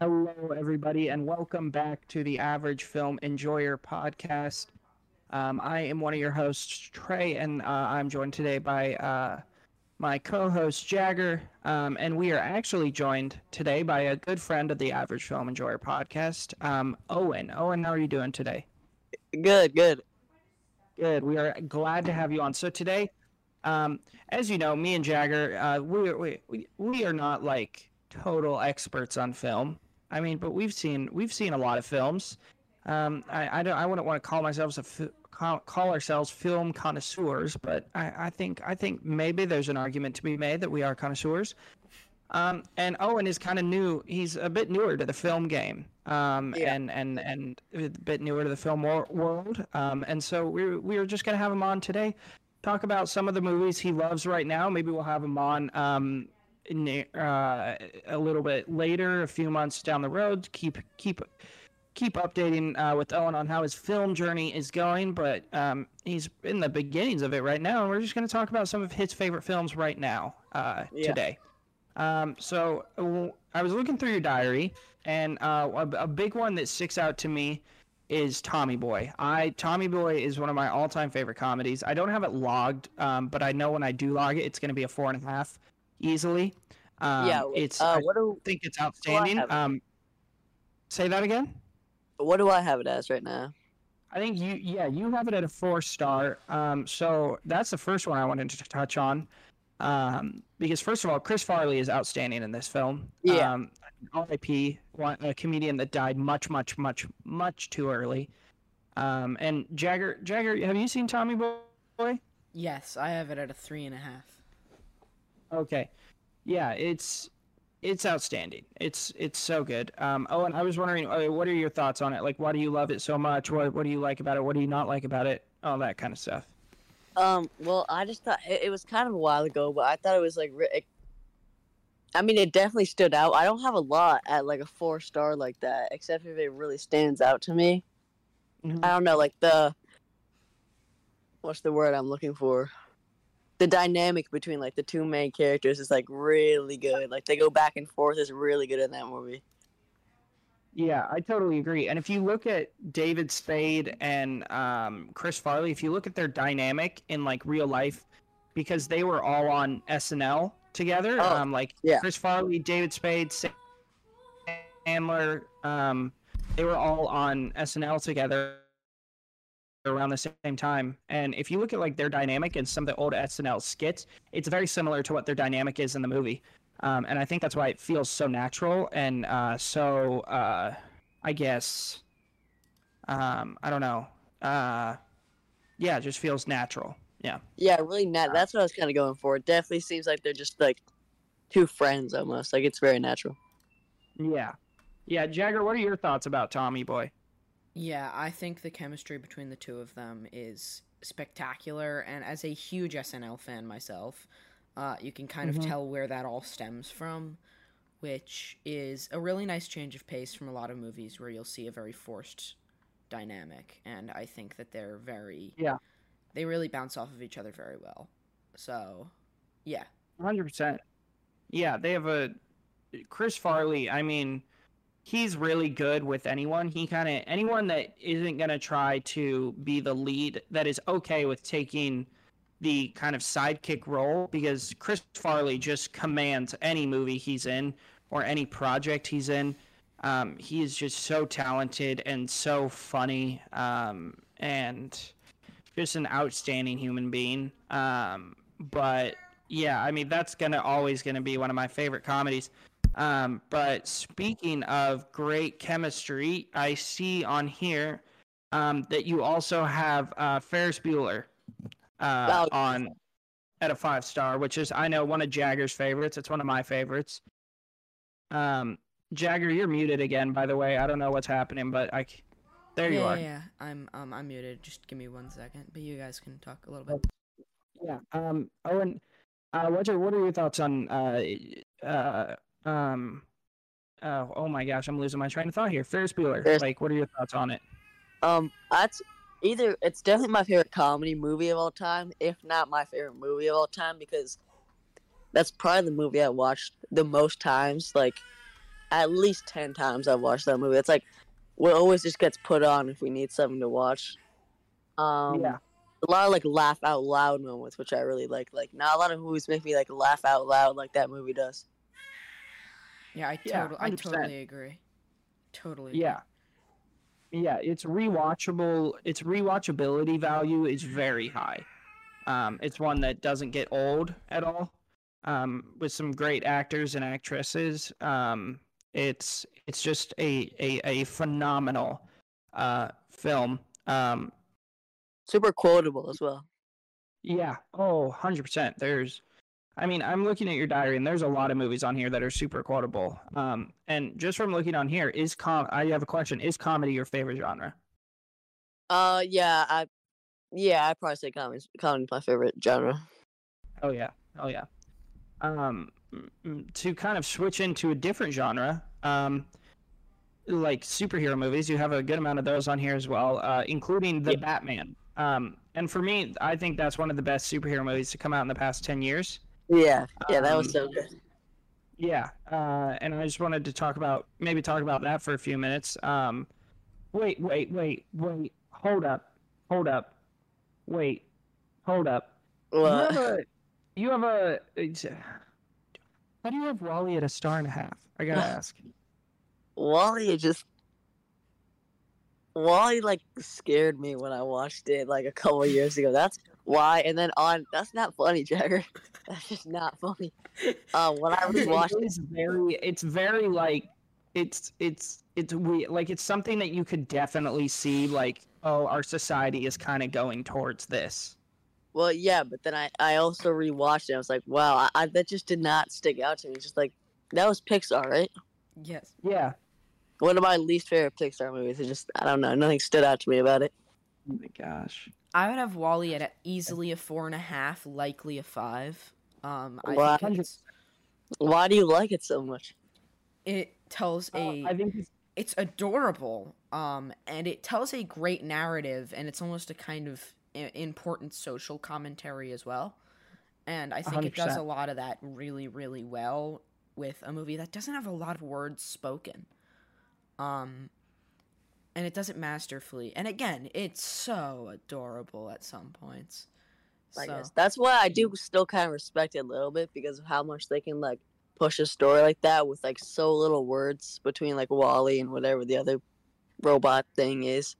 Hello, everybody, and welcome back to the Average Film Enjoyer podcast. Um, I am one of your hosts, Trey, and uh, I'm joined today by uh, my co host, Jagger. Um, and we are actually joined today by a good friend of the Average Film Enjoyer podcast, um, Owen. Owen, how are you doing today? Good, good. Good. We are glad to have you on. So, today, um, as you know, me and Jagger, uh, we, we, we, we are not like total experts on film. I mean, but we've seen we've seen a lot of films. Um, I I, don't, I wouldn't want to call myself a call, call ourselves film connoisseurs, but I, I think I think maybe there's an argument to be made that we are connoisseurs. Um, and Owen is kind of new. He's a bit newer to the film game, um, Yeah. and and and a bit newer to the film wor- world. Um, and so we we were just gonna have him on today, talk about some of the movies he loves right now. Maybe we'll have him on um, uh, a little bit later, a few months down the road. Keep keep keep updating uh, with Owen on how his film journey is going. But um, he's in the beginnings of it right now, and we're just going to talk about some of his favorite films right now uh, Yeah. today. Um, so I was looking through your diary, and uh, a, a big one that sticks out to me is Tommy Boy. I Tommy Boy is one of my all-time favorite comedies. I don't have it logged, um, but I know when I do log it, it's going to be a four and a half easily. Um, yeah. it's Uh, I what do think it's outstanding. it? Um, say that again. what do I have it as right now? I think you, yeah, you have it at a four star. Um, so that's the first one I wanted to touch on. Um, because first of all, Chris Farley is outstanding in this film. Yeah. Um, R.I.P. A comedian that died much, much, much, much too early. Um, and Jagger, Jagger, have you seen Tommy Boy? Yes, I have it at a three and a half. Okay. Yeah, it's it's outstanding. It's it's so good. Um, oh, and I was wondering, uh, what are your thoughts on it? Like, why do you love it so much? What what do you like about it? What do you not like about it? All that kind of stuff. Um. Well, I just thought it, it was kind of a while ago, but I thought it was like. It, I mean, it definitely stood out. I don't have a lot at like a four star like that, except if it really stands out to me. Mhm. I don't know, like the. What's the word I'm looking for? The dynamic between like the two main characters is like really good. Like they go back and forth is really good in that movie. Yeah, I totally agree. And if you look at David Spade and um, Chris Farley, if you look at their dynamic in like real life, because they were all on SNL together, Oh, um, like yeah. Chris Farley, David Spade, Adam Sandler, um, they were all on SNL together around the same time. And if you look at like their dynamic in some of the old SNL skits, it's very similar to what their dynamic is in the movie. Um, and I think that's why it feels so natural and uh, so, uh, I guess, um, I don't know. Uh, yeah, it just feels natural. Yeah. Yeah, really nat. That's what I was kind of going for. It definitely seems like they're just like two friends almost. Like it's very natural. Yeah. Yeah. Jagger, what are your thoughts about Tommy Boy? Yeah, I think the chemistry between the two of them is spectacular, and as a huge SNL fan myself, uh, you can kind Mhm. of tell where that all stems from, which is a really nice change of pace from a lot of movies where you'll see a very forced dynamic, and I think that they're very Yeah. they really bounce off of each other very well. So, yeah, Hundred percent. Yeah, they have a Chris Farley. I mean, he's really good with anyone. He kind of anyone that isn't gonna try to be the lead that is okay with taking the kind of sidekick role because Chris Farley just commands any movie he's in or any project he's in. Um, he is just so talented and so funny um, and just an outstanding human being. Um, but yeah, I mean that's gonna always gonna be one of my favorite comedies. Um, but speaking of great chemistry, I see on here um, that you also have uh, Ferris Bueller uh, on at a five star, which is I know one of Jagger's favorites. It's one of my favorites. Um, Jagger, you're muted again, by the way. I don't know what's happening, but I c- there you yeah, are. yeah, yeah. I'm um I'm muted. Just give me one second, but you guys can talk a little bit. Yeah. Um. Owen, uh, what are what are your thoughts on uh uh um uh oh my gosh I'm losing my train of thought here Ferris Bueller Ferris- like what are your thoughts on it? Um, that's either it's definitely my favorite comedy movie of all time, if not my favorite movie of all time, because that's probably the movie I watched the most times. Like, at least ten times I've watched that movie. It's like what always just gets put on if we need something to watch. Um, yeah. a lot of like laugh out loud moments, which I really like. Like not a lot of movies make me like laugh out loud like that movie does. Yeah, I Yeah, totally, I totally agree. Totally. agree. Yeah. Yeah, it's rewatchable. Its rewatchability value is very high. Um, it's one that doesn't get old at all. Um, with some great actors and actresses. Um, it's it's just a a, a phenomenal uh, film. Um, Super quotable as well. yeah. Oh, 100%. There's I mean, I'm looking at your diary and there's a lot of movies on here that are super quotable. Um, and just from looking on here, is com I have a question. Is comedy your favorite genre? Uh, yeah, I, yeah, I probably say comedy. Comedy's my favorite genre. Oh yeah. Oh yeah. Um, mm, mm, to kind of switch into a different genre, um, like superhero movies, you have a good amount of those on here as well, uh, including the Yeah. Batman. Um, and for me, I think that's one of the best superhero movies to come out in the past ten years. Yeah, yeah, that was Um, so good. Yeah, uh, and I just wanted to talk about maybe talk about that for a few minutes. Um, wait, wait, wait, wait. Hold up, hold up, wait, hold up. You have a, you have a. How do you have WALL-E at a star and a half? I gotta ask. WALL-E just WALL-E like scared me when I watched it like a couple years ago. That's why. And then on, that's not funny, Jagger. That's just not funny. Uh, when I rewatched it it, is very. It's very like. It's it's it's weird. like it's something that you could definitely see like oh our society is kind of going towards this. well, yeah, but then I I also rewatched it. I was like, wow, I, I that just did not stick out to me. It's just like that was Pixar, right? Yes. Yeah. One of my least favorite Pixar movies. It just I don't know, nothing stood out to me about it. Oh my gosh. I would have WALL-E at a, easily a four and a half, likely a five. Um, I Wow. think it's, Why do you like it so much? it tells Uh, a I think it's it's adorable um and it tells a great narrative and it's almost a kind of important social commentary as well and i think it does a lot of that really really well with a movie that doesn't have a lot of words spoken um and it does it masterfully and again it's so adorable at some points I so guess that's why I do still kind of respect it a little bit because of how much they can like push a story like that with like so little words between like WALL-E and whatever the other robot thing is.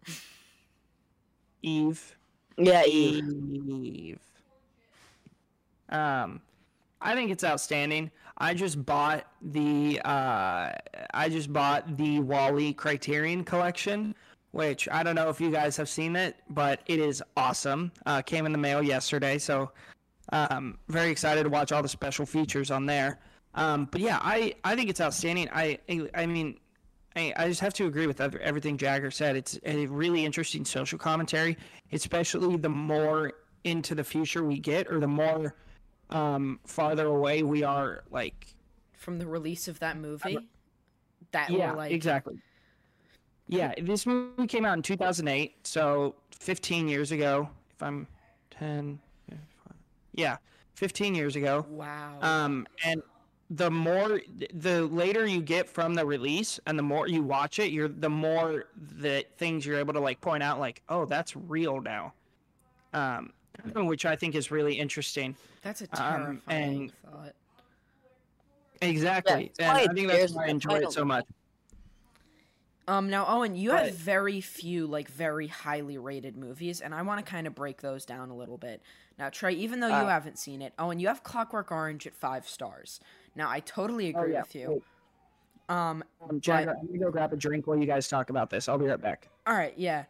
Eve. Yeah, Eve. Eve. Um, I think it's outstanding. I just bought the uh, I just bought the WALL-E Criterion collection, which I don't know if you guys have seen it, but it is awesome. Uh, came in the mail yesterday, so um, very excited to watch all the special features on there. Um, but yeah, I, I think it's outstanding. I I mean, I, I just have to agree with ev- everything Jagger said. It's a really interesting social commentary, especially the more into the future we get, or the more um, farther away we are. Like, from the release of that movie that yeah, like exactly. Yeah, this movie came out in 2008, so 15 years ago. If I'm 10, yeah, 15 years ago. wow Um, and the more, the later you get from the release, and the more you watch it, you're the more the things you're able to like point out, like, oh, that's real now. Um, which I think is really interesting. that's a um, terrifying and- thought Exactly, it's and I think that's why I enjoy it so much. Um, now, Owen, you have very few, like, very highly rated movies, and I want to kind of break those down a little bit. Now, Trey, even though you Uh, haven't seen it, Owen, you have Clockwork Orange at five stars. Now, I totally Oh agree yeah. with you. Um, Um, Jagger, I'm gonna go grab a drink while you guys talk about this. I'll be right back. all right, yeah.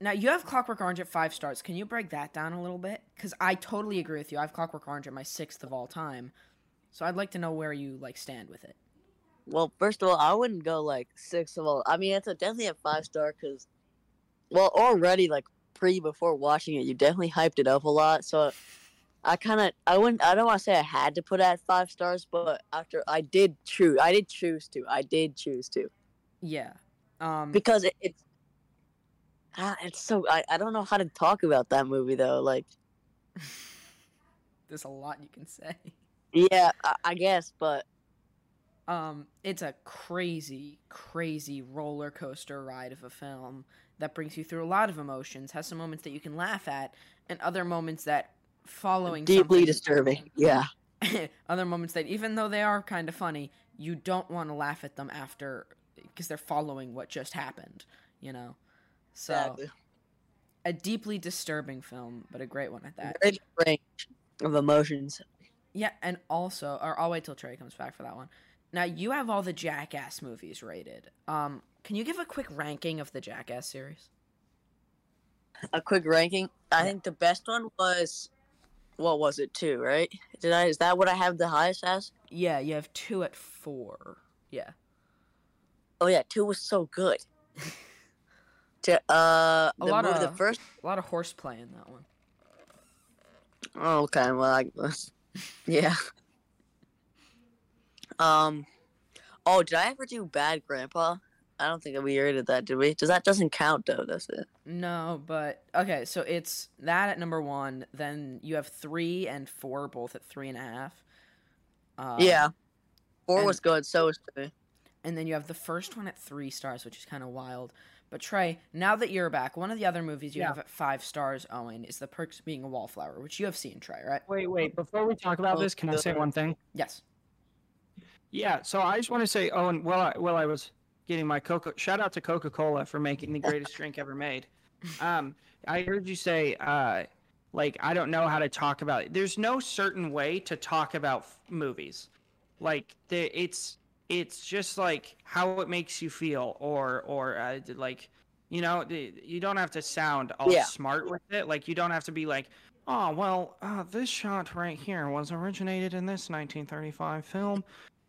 Now, you have Clockwork Orange at five stars. Can you break that down a little bit? Because I totally agree with you. I have Clockwork Orange at my sixth of all time. So I'd like to know where you, like, stand with it. Well, first of all, I wouldn't go like six of all. I mean, it's a definitely a five star because, well, already like pre before watching it, you definitely hyped it up a lot. So, I kind of I wouldn't I don't want to say I had to put it at five stars, but after I did choose, I did choose to. I did choose to Yeah. Um, because it, it's ah, it's so I I don't know how to talk about that movie though. Like, there's a lot you can say. yeah, I, I guess, but Um, it's a crazy, crazy roller coaster ride of a film that brings you through a lot of emotions. Has some moments that you can laugh at, and other moments that following Deeply disturbing. Yeah. other moments that even though they are kind of funny, you don't want to laugh at them after because they're following what just happened. You know, so Exactly. a deeply disturbing film, but a great one at that. Great range of emotions. Yeah, and also, or I'll wait till Trey comes back for that one. Now you have all the Jackass movies rated. Um, can you give a quick ranking of the Jackass series? A quick ranking. I think the best one was, what was it? Two, right? Did I? Is that what I have the highest as? Yeah, you have two at four. Yeah. Oh yeah, two was so good. to uh, A the lot of the first. A lot of horseplay in that one. Oh, okay. Well, I guess. Yeah. Um. Oh, did I ever do Bad Grandpa? I don't think we rated that, did we? Does that doesn't count though? Does it? No, but okay, so it's that at number one. Then you have three and four, both at three and a half. Uh, yeah. Four and- was good. So was three. And then you have the first one at three stars, which is kind of wild. But Trey, now that you're back, one of the other movies you Yeah. have at five stars, Owen, is The Perks of Being a Wallflower, which you have seen, Trey, right? Wait, wait. Before we talk about Oh, this, can I say one thing? Yes. Yeah. So I just want to say, Owen, while I, while I was getting my Coca, shout out to Coca Cola for making the greatest drink ever made. Um, I heard you say, uh, like I don't know how to talk about it. There's no certain way to talk about f- movies. Like the, it's it's just like how it makes you feel, or or uh, like you know you don't have to sound all Yeah. smart with it. Like you don't have to be like. Oh well, uh, this shot right here was originated in this 1935 film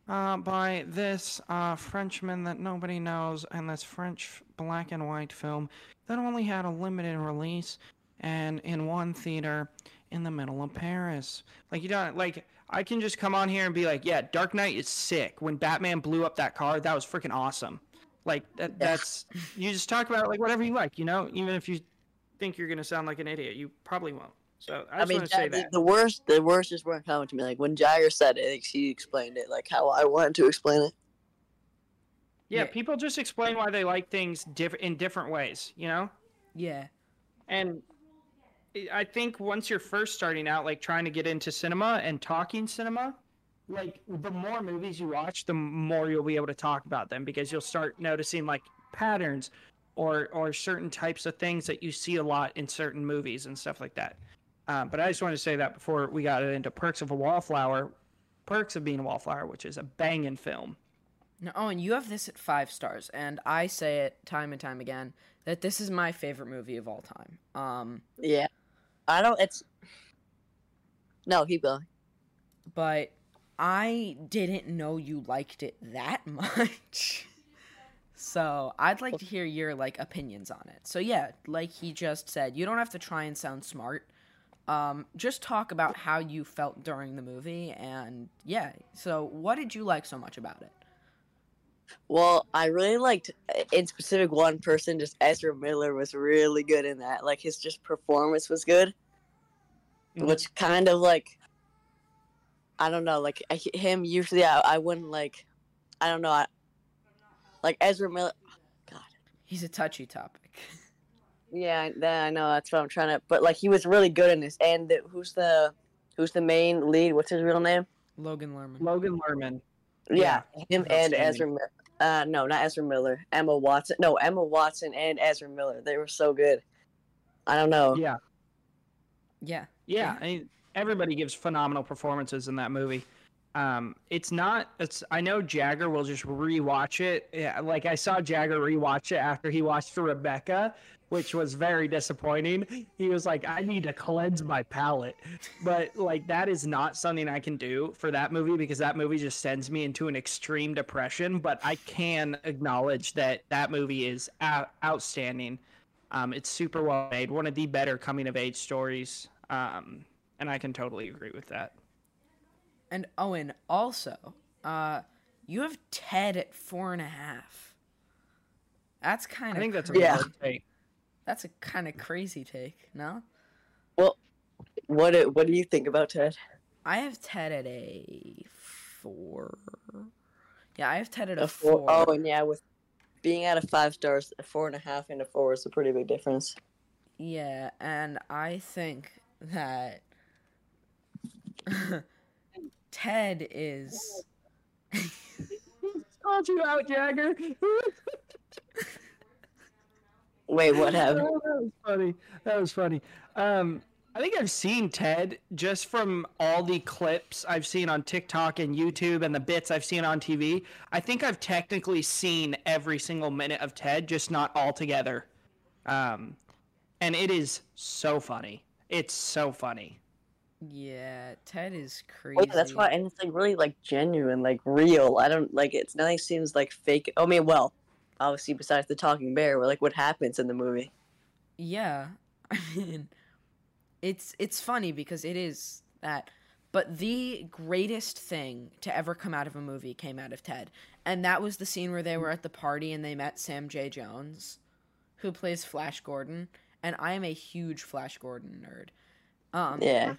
uh, by this uh, Frenchman that nobody knows, and this French black and white film that only had a limited release and in one theater in the middle of Paris. Like you don't like I can just come on here and be like, yeah, Dark Knight is sick. When Batman blew up that car, that was freaking awesome. Like that, that's you just talk about like whatever you like, you know. Even if you think you're gonna sound like an idiot, you probably won't. So I I, mean, want say the, that. the worst, the worst just weren't coming to me. Like when Jagger said it, like, she explained it like how I wanted to explain it. Yeah, Yeah. people just explain why they like things diff- in different ways, you know? Yeah. And I- I think once you're first starting out, like trying to get into cinema and talking cinema, like the more movies you watch, the more you'll be able to talk about them because you'll start noticing like patterns or or certain types of things that you see a lot in certain movies and stuff like that. Um, but I just wanted to say that before we got into Perks of a Wallflower, Perks of Being a Wallflower, which is a banging film. Now, Owen, you have this at five stars, and I say it time and time again that this is my favorite movie of all time. Um, Yeah, I don't. It's no, keep going. but I didn't know you liked it that much. so I'd like to hear your like opinions on it. So yeah, like he just said, you don't have to try and sound smart. Um, just talk about how you felt during the movie, and yeah. So what did you like so much about it? Well, I really liked, in specific, one person. Just Ezra Miller was really good in that. Like his just performance was good, Mhm. which kind of like, I don't know, like I, him. Usually, I, I wouldn't like, I don't know, I, like Ezra Miller. God, He's a touchy topic. yeah, that I know. That's what I'm trying to. But like, he was really good in this. And the, who's the, who's the main lead? What's his real name? Logan Lerman. Logan Lerman. Yeah, him he's and outstanding. Ezra. Miller. Uh, no, not Ezra Miller. Emma Watson. No, Emma Watson and Ezra Miller. They were so good. I don't know. Yeah. Yeah. Yeah, I mean, everybody gives phenomenal performances in that movie. Um, it's not. It's. I know Jagger will just rewatch it. Yeah, like I saw Jagger rewatch it after he watched Rebecca, which was very disappointing. He was like, "I need to cleanse my palate," but like that is not something I can do for that movie because that movie just sends me into an extreme depression. But I can acknowledge that that movie is out- outstanding. Um, it's super well made, one of the better coming of age stories. Um, and I can totally agree with that. And Owen, also, uh, you have Ted at four and a half. That's kind of. I think that's a Yeah. take. that's a kind of crazy take. No, Well, What do, What do you think about Ted? I have Ted at a four. Yeah, I have Ted at a, A four. four. Oh, and yeah, with being at a five stars, a four and a half and a four is a pretty big difference. Yeah, and I think that Ted is Called you out, Jagger. Wait, what happened? Oh, that was funny. That was funny. Um, I think I've seen Ted just from all the clips I've seen on TikTok and YouTube and the bits I've seen on TV. I think I've technically seen every single minute of Ted, just not all together. Um, and it is so funny. It's so funny. Yeah, Ted is crazy. Oh, yeah, that's why, and it's like really like genuine, like real. I don't like it's nothing seems like fake. I mean, well, obviously besides the talking bear, where like what happens in the movie. Yeah, I mean, it's it's funny because it is that, but the greatest thing to ever come out of a movie came out of Ted, and that was the scene where they were at the party and they met Sam J. Jones, who plays Flash Gordon, and I am a huge Flash Gordon nerd. Um, Yeah,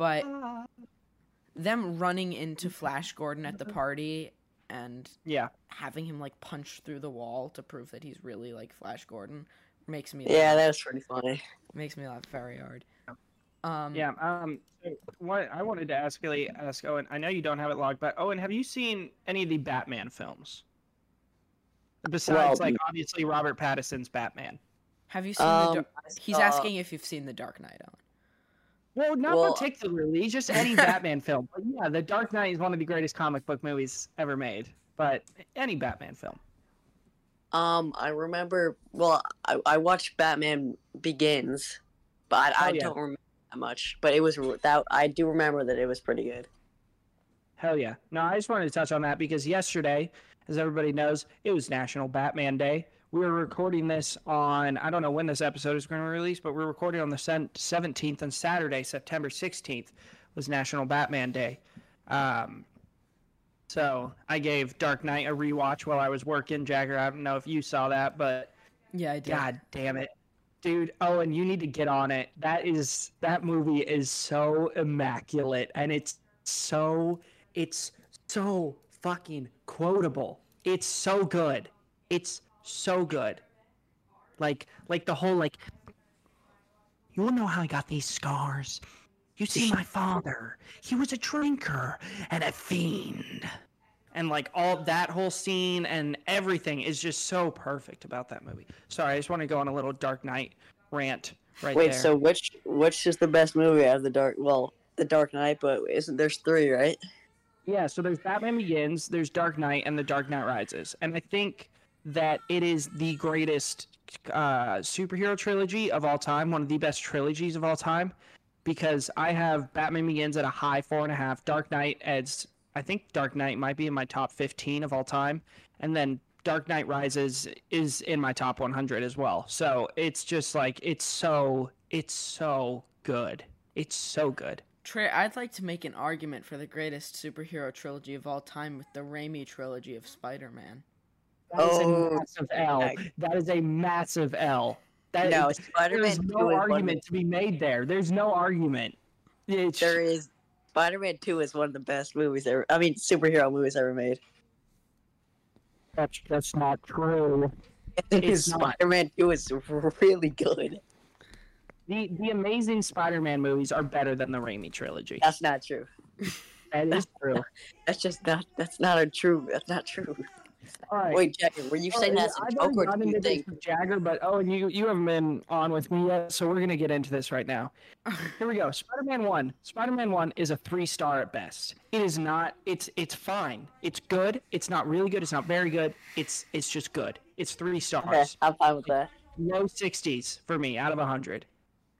but them running into Flash Gordon at the party and Yeah. having him like punch through the wall to prove that he's really like Flash Gordon makes me yeah, laugh. that was pretty funny. makes me laugh very hard. Um, Yeah. Um, what I wanted to ask, really ask Owen. I know you don't have it logged, but Owen, have you seen any of the Batman films? Besides, Well, like obviously Robert Pattinson's Batman. Have you seen the? Um, Dar- I He's asking if you've seen the Dark Knight. Owen. Well, not Well- particularly, just any Batman film. But yeah, The Dark Knight is one of the greatest comic book movies ever made. But any Batman film. Um, I remember. Well, I, I watched Batman Begins, but I, Oh, I yeah. don't remember that much. But it was that I do remember that it was pretty good. Hell yeah. No, I just wanted to touch on that because yesterday, as everybody knows, it was National Batman Day. We were recording this on, I don't know when this episode is going to release, but we're recording on the 17th and Saturday, September 16th, was National Batman Day. Um, so I gave Dark Knight a rewatch while I was working. Jagger, I don't know if you saw that, but Yeah, I did. God damn it. Dude, oh, and you need to get on it. That is that movie is so immaculate and it's so it's so fucking quotable. It's so good. It's so good. Like like the whole like you wanna know how I got these scars? You see my father. He was a drinker and a fiend. And like all that whole scene and everything is just so perfect about that movie. Sorry, I just want to go on a little Dark Knight rant right Wait, there. so which which is the best movie out of the Dark? Well, the Dark Knight, but isn't there's three, right? Yeah, so there's Batman Begins, there's Dark Knight, and The Dark Knight Rises. And I think that it is the greatest uh, superhero trilogy of all time, one of the best trilogies of all time, because I have Batman Begins at a high four and a half, Dark Knight as I think Dark Knight might be in my top 15 of all time, and then Dark Knight Rises is in my top 100 as well. So it's just like it's so it's so good. It's so good. Trey, I'd like to make an argument for the greatest superhero trilogy of all time with the Raimi trilogy of Spider-Man. That is Oh, a massive L. heck. That is a massive L. That No, is- Spider-Man there's no argument to be made there. There's no argument. It's, There is Spider-Man Two is one of the best movies ever. I mean, superhero movies ever made. that's, that's not true. It's. Spider-Man Two is really good. The the Amazing Spider-Man movies are better than the Raimi trilogy. That's not true. That is true. That's just not. That's not a true. That's not true. Right. Wait, Jackie, were you saying yeah, that's a joke, or do you think? Jagger, but oh, and you you haven't been on with me yet, so we're gonna get into this right now. Here we go. Spider-Man One. Spider-Man One is a three star at best. It is not. It's it's fine. It's good. It's not really good. It's not very good. It's it's just good. It's three Okay, stars. I'm fine with that. Low sixties for me out of hundred.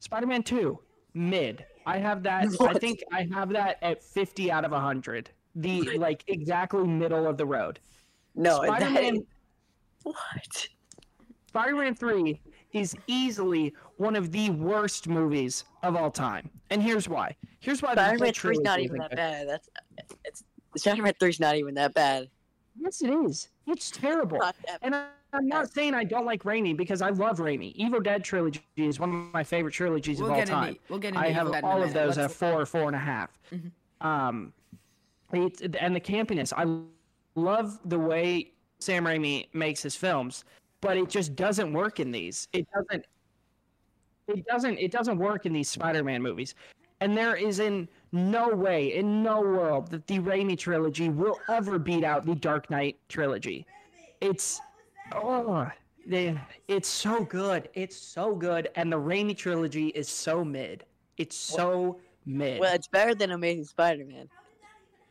Spider-Man Two, mid. I have that. I think I have that at fifty out of hundred. The like exactly middle of the road. No, that- Spider-Man what? Spider-Man 3 is easily one of the worst movies of all time. And here's why. Here's why the Spider-Man Three's not even that bad. That's it's Spider-Man Three is not even that bad. Yes, it is. It's terrible. Not And I, I'm not saying I don't like Raimi because I love Raimi. Evil Dead trilogy is one of my favorite trilogies We'll of all time. into we'll get into I have Evil Dead in a all of minute. those at a Let's- four, four and a half. Mhm. Um, it's, and the campiness. I love the way Sam Raimi makes his films, but it just doesn't work in these. It doesn't. It doesn't. It doesn't work in these Spider-Man movies, and there is in no way, in no world, that the Raimi trilogy will ever beat out the Dark Knight trilogy. It's oh, they, it's so good. It's so good, and the Raimi trilogy is so mid. It's so mid. Well, it's better than Amazing Spider-Man.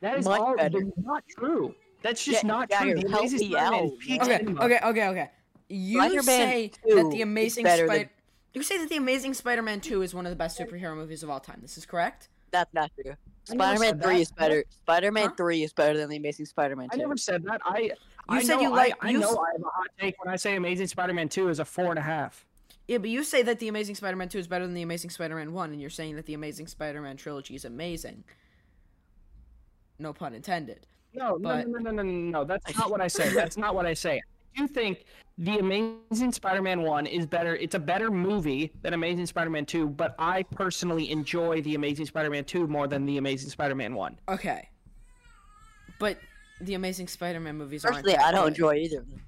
That is much all better. not true. That's just Yeah, not yeah, true. The Amazing Spider-Man is Okay, cinema. okay, okay, okay. You Spider-Man say that the Amazing better than- Spider. You say that the Amazing Spider-Man 2 is one of the best superhero movies of all time. This is correct. That's not true. Spider-Man Three that. is better. Spider-Man Huh? Three is better than the Amazing Spider-Man I never said that. I I said know, you I- like- I, you know s- I have a hot take when I say Amazing Spider-Man Two is a four and a half. Yeah, but you say that the Amazing Spider-Man 2 is better than the Amazing Spider-Man 1, and you're saying that the Amazing Spider-Man trilogy is amazing. No pun intended. No, But- no, no, no, no, no, no, no. That's not what I say. That's not what I say. I do think the Amazing Spider-Man One is better. It's a better movie than Amazing Spider-Man Two, but I personally enjoy the Amazing Spider-Man Two more than the Amazing Spider-Man One. Okay. But the Amazing Spider-Man movies aren't Personally, I don't good. enjoy either of them.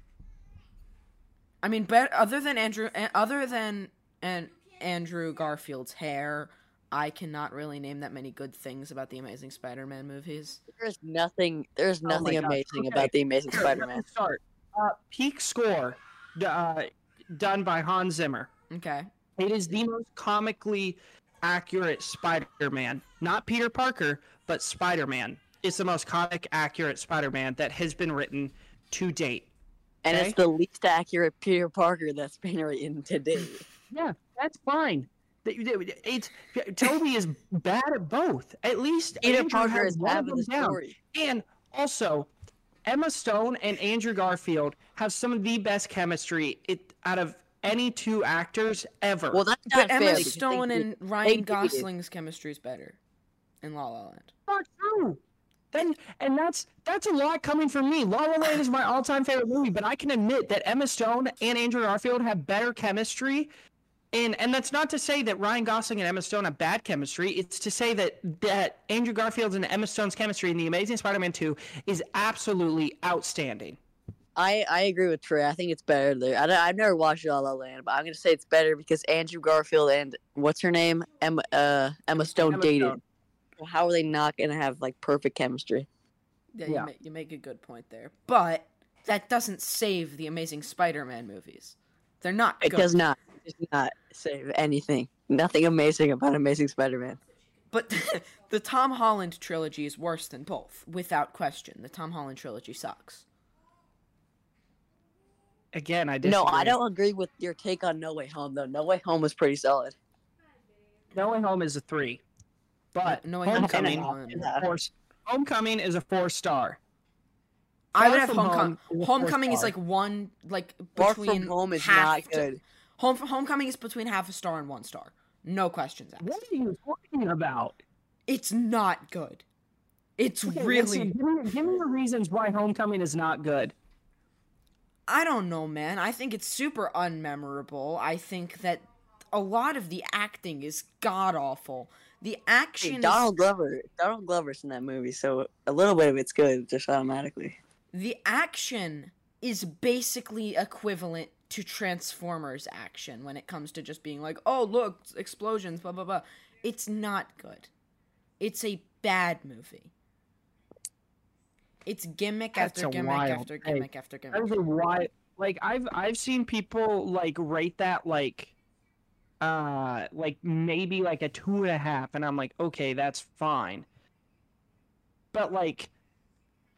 I mean, bet other than Andrew, eh, other than and Andrew Garfield's hair, I cannot really name that many good things about the Amazing Spider-Man movies. There's nothing. There's Oh nothing gosh, amazing okay. about the Amazing Here, let me Spider-Man. Start. Uh, peak score, uh, done by Hans Zimmer. Okay. It is the most comically accurate Spider-Man. Not Peter Parker, but Spider-Man. It's the most comic accurate Spider-Man that has been written to date. And it's the least accurate Peter Parker that's been written to date. Yeah, that's fine. Th- th- It's Tobey is bad at both. At least Peter Andrew Parker has is one of having the down. story. And also, Emma Stone and Andrew Garfield have some of the best chemistry it, out of any two actors ever. Well, that's not But fair. Emma because Stone and Ryan dated. Gosling's chemistry is better in La La Land. not true. Then and that's that's a lot coming from me. La La Land is my all-time favorite movie, but I can admit that Emma Stone and Andrew Garfield have better chemistry. And and that's not to say that Ryan Gosling and Emma Stone have bad chemistry. It's to say that that Andrew Garfield's and Emma Stone's chemistry in The Amazing Spider-Man 2 is absolutely outstanding. I I agree with Trey. I think it's better there. I don't, I've never watched La La Land, but I'm gonna say it's better because Andrew Garfield and what's her name Emma uh Emma Stone Emma dated. Stone. Well, How are they not gonna have like perfect chemistry? Yeah, Yeah. You, make, you make a good point there. But that doesn't save the Amazing Spider-Man movies. They're not It good. does not. It does not save anything. Nothing amazing about Amazing Spider-Man. But the Tom Holland trilogy is worse than both, without question. The Tom Holland trilogy sucks. Again, I disagree. No, I don't agree with your take on No Way Home though. No Way Home was pretty solid. No Way Home is a 3. But No Way Home is Homecoming is a four, Homecoming is a 4 star. I would have Homecoming. Home is a four Homecoming is like one, like Far between From Home is half not to- good. Home Homecoming is between half a star and one star. No questions asked. What are you talking about? It's not good. It's Okay, really. listen, give, me, give me the reasons why Homecoming is not good. I don't know, man. I think it's super unmemorable. I think that a lot of the acting is god awful. The action Hey, is Donald Glover. Donald Glover's in that movie, so a little bit of it's good just automatically. the action is basically equivalent to Transformers action when it comes to just being like, "Oh, look, explosions, blah blah blah." It's not good. It's a bad movie. It's gimmick That's after gimmick wild after gimmick after gimmick. That gimmick. a why. Like I've I've seen people like rate that like, uh, like maybe like a two and a half, and I'm like, okay, that's fine. But like,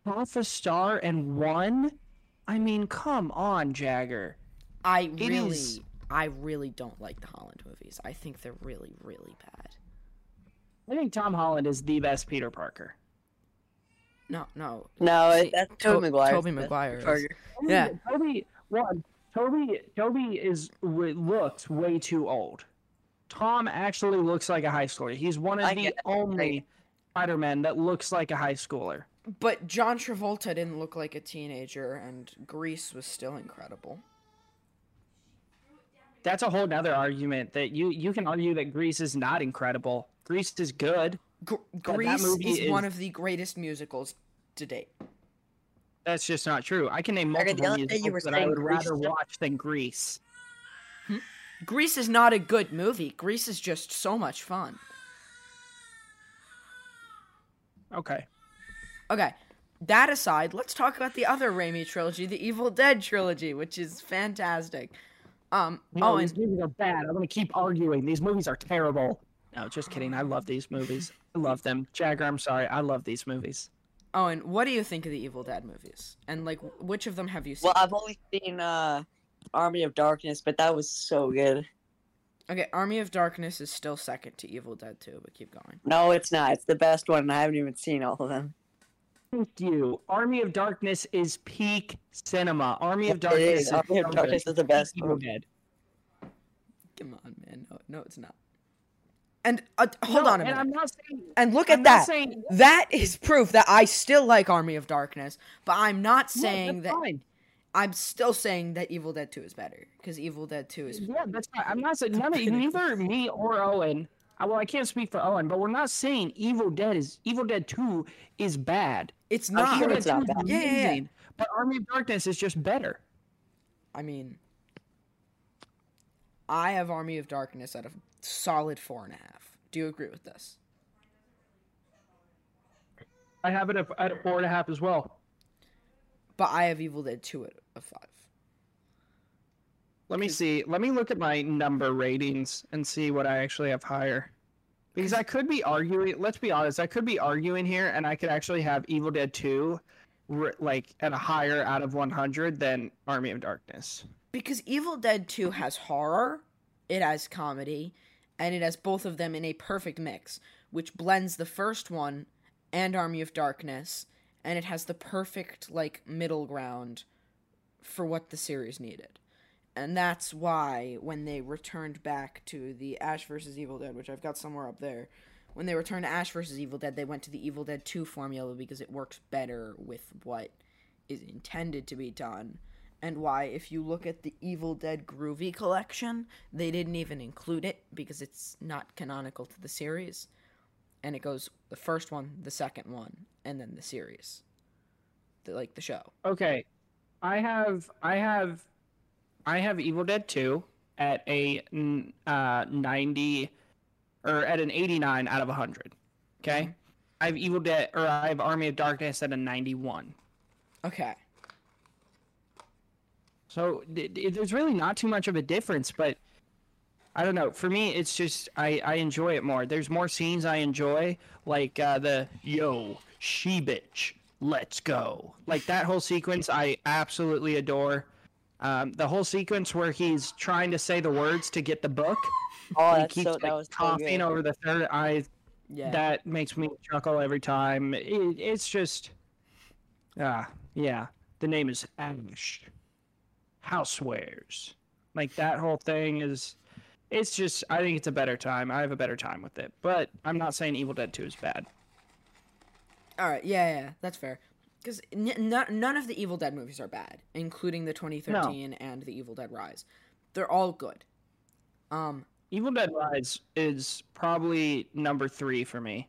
half a star and one. I mean, come on, Jagger. I It really, is- I really don't like the Holland movies. I think they're really, really bad. I think Tom Holland is the best Peter Parker. No, no. No, See, it, that's Tobey Maguire. Tobey Maguire Tobey- Yeah. Tobey. One. Tobey. Tobey is looks way too old. Tom actually looks like a high schooler. He's one of I the get only Spider-Man that looks like a high schooler. But John Travolta didn't look like a teenager, and Grease was still incredible. That's a whole nother argument that you you can argue that Grease is not incredible. Grease is good. Gr- that Grease movie is, one of the greatest musicals to date. That's just not true. I can name Okay, the multiple other day you musicals that I would Grease rather watch than Grease. Hmm? Grease is not a good movie. Grease is just so much fun. Okay. Okay, that aside, let's talk about the other Raimi trilogy, the Evil Dead trilogy, which is fantastic. Um, No, oh, these movies are bad. I'm gonna keep arguing. These movies are terrible. No, just kidding. I love these movies. I love them. Jagger, I'm sorry. I love these movies. oh, and what do you think of the Evil Dead movies? And like, which of them have you seen? Well, I've only seen uh, Army of Darkness, but that was so good. Okay, Army of Darkness is still second to Evil Dead 2, but keep going. No, it's not. It's the best one, and I haven't even seen all of them. Thank you. Army of Darkness is peak cinema. Army of Darkness is. Army of. Darkness is the best Evil. Dead. Come on, man. No, no, it's not. And uh, hold No, on a and minute. I'm not saying. And look I'm at not that. saying. That is proof that I still like Army of Darkness, but I'm not saying that's that. fine. I'm still saying that Evil Dead 2 is better because Evil Dead 2 is. Yeah, that's right. I'm not saying none of neither me or Owen. Well, I can't speak for Owen, but we're not saying Evil Dead is Evil Dead Two is bad. It's I'm not. sure Evil it's not bad. Yeah, yeah, yeah. But Army of Darkness is just better. I mean, I have Army of Darkness at a solid four and a half. Do you agree with this? I have it at, at a four and a half as well. But I have Evil Dead 2 at a five. Let me see. Let me look at my number ratings and see what I actually have higher. Because I could be arguing. Let's be honest. I could be arguing here, and I could actually have Evil Dead Two, like at a higher out of 100 than Army of Darkness. Because Evil Dead 2 has horror, it has comedy, and it has both of them in a perfect mix, which blends the first one and Army of Darkness, and it has the perfect like middle ground for what the series needed. And that's why when they returned back to the Ash versus Evil Dead, which I've got somewhere up there, when they returned to Ash versus Evil Dead, they went to the Evil Dead 2 formula because it works better with what is intended to be done and why if you look at the Evil Dead Groovy collection, they didn't even include it because it's not canonical to the series. And it goes the first one, the second one, and then the series. The, like the show. Okay, I have I have I have Evil Dead Two at a uh, 90 or at an 89 out of 100. Okay, I have Evil Dead or I have Army of Darkness at a 91. Okay. So th- th- there's really not too much of a difference, but I don't know. For me, it's just I, I enjoy it more. There's more scenes I enjoy, like uh, the yo she bitch, let's go. Like that whole sequence, I absolutely adore. Um, the whole sequence where he's trying to say the words to get the book, Oh, he keeps so. like, That was so coughing good. over the third eye. Yeah. That makes me chuckle every time. It, it's just, ah, yeah. The name is Ash. Housewares. Like that whole thing is, it's just. I think it's a better time. I have a better time with it. But I'm not saying Evil Dead Two is bad. All right. Yeah, yeah, yeah, that's fair. Because n- n- none of the Evil Dead movies are bad, including the 2013 and the Evil Dead Rise. They're all good. Um, Evil Dead Rise is probably number three for me.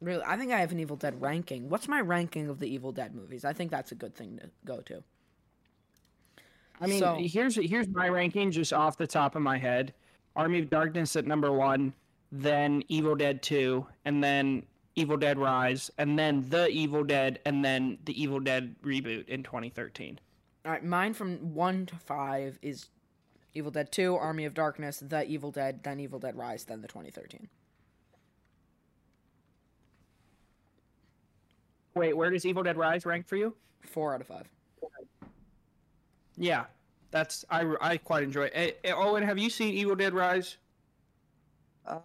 really, I think I have an Evil Dead ranking. What's my ranking of the Evil Dead movies? I think that's a good thing to go to. I mean, So- here's here's my ranking just off the top of my head. Army of Darkness at number one, then Evil Dead Two, and then Evil Dead Rise, and then The Evil Dead, and then the Evil Dead reboot in 2013. All right, mine from one to five is Evil Dead 2, Army of Darkness, The Evil Dead, then Evil Dead Rise, then the 2013. Wait, where does Evil Dead Rise rank for you? Four out of five. Yeah, that's I I quite enjoy. It. Eh, eh, Owen, have you seen Evil Dead Rise? Uh,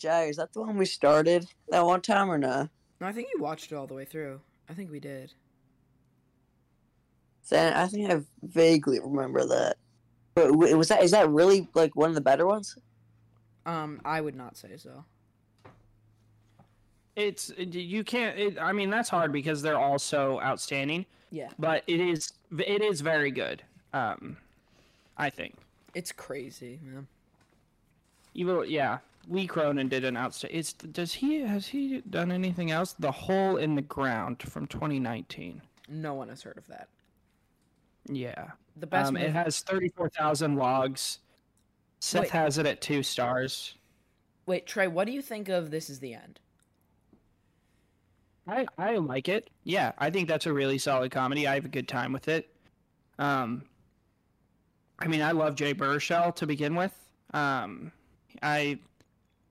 Jay, is that the one we started that one time or not? No, I think you watched it all the way through. I think we did. Then I think I vaguely remember that. But was that is that really like one of the better ones? Um, I would not say so. It's you can't. It, I mean, that's hard because they're all so outstanding. Yeah, But it is it is very good. Um, I think. it's crazy, man. Evil, yeah. Lee Cronin did an outstanding. It's does he has he done anything else? The Hole in the Ground from 2019. No one has heard of that. Yeah. The best Um, it has 34,000 logs. Seth Wait. has it at two stars. Wait, Trey, what do you think of This Is the End? I, I like it. Yeah, I think that's a really solid comedy. I have a good time with it. Um, I mean, I love Jay Baruchel to begin with. Um, I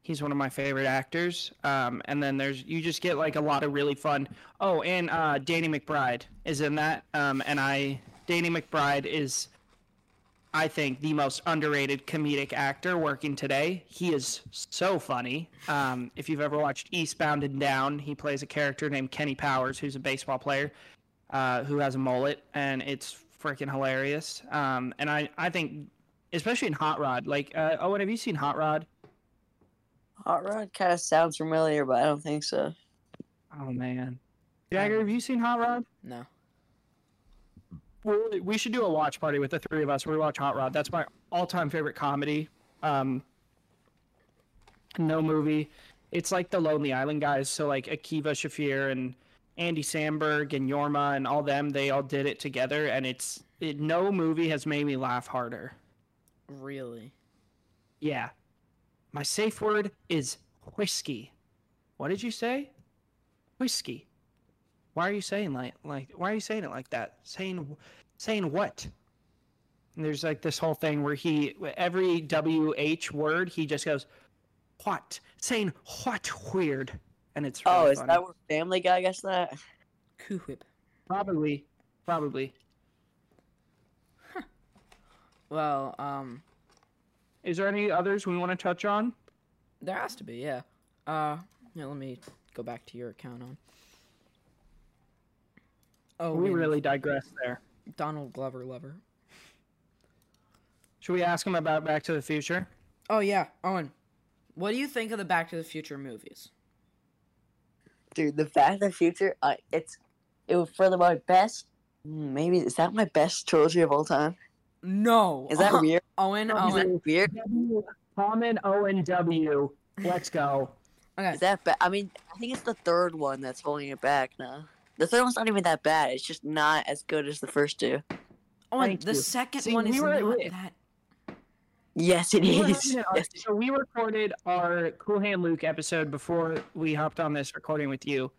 he's one of my favorite actors. Um, and then there's you just get like a lot of really fun. Oh, and uh, Danny McBride is in that. Um, and I Danny McBride is, I think, the most underrated comedic actor working today. He is so funny. Um, if you've ever watched Eastbound and Down, he plays a character named Kenny Powers, who's a baseball player uh, who has a mullet, and it's freaking hilarious. Um, and I, I think, especially in Hot Rod, like, uh, Owen, have you seen Hot Rod? Hot Rod kind of sounds familiar, but I don't think so. Oh man, Jagger, have you seen Hot Rod? No. we we should do a watch party with the three of us. We watch Hot Rod. That's my all-time favorite comedy. Um, no movie. It's like the Lonely Island guys. So like Akiva Schaffer and Andy Samberg and Jorma and all them. They all did it together, and it's it, no movie has made me laugh harder. Really? Yeah, my safe word is whiskey. What did you say? Whiskey. Why are you saying like like why are you saying it like that? Saying saying what? And there's like this whole thing where he every WH word he just goes what? Saying what weird. And it's really Oh, is funny. that where Family Guy gets that? Cool whip. probably probably. Well, um, Is there any others we want to touch on? there has to be, yeah. Uh, yeah, let me go back to your account on. Oh, we really digress there. Donald Glover lover. Should we ask him about Back to the Future? Oh yeah, Owen. What do you think of the Back to the Future movies? Dude, the Back to the Future, uh, it's it was for the my best. mm, Maybe is that my best trilogy of all time? No. Is that weird? Owen? Is Owen. that weird? W, Common O and W. Let's go. Okay. Is that bad? I mean, I think it's the third one that's holding it back now. The third one's not even that bad. It's just not as good as the first two. Owen, Thank the you. second See, one we is were- not we- that. Yes, it We is. having Yes. so we recorded our Cool Hand Luke episode before we hopped on this recording with you.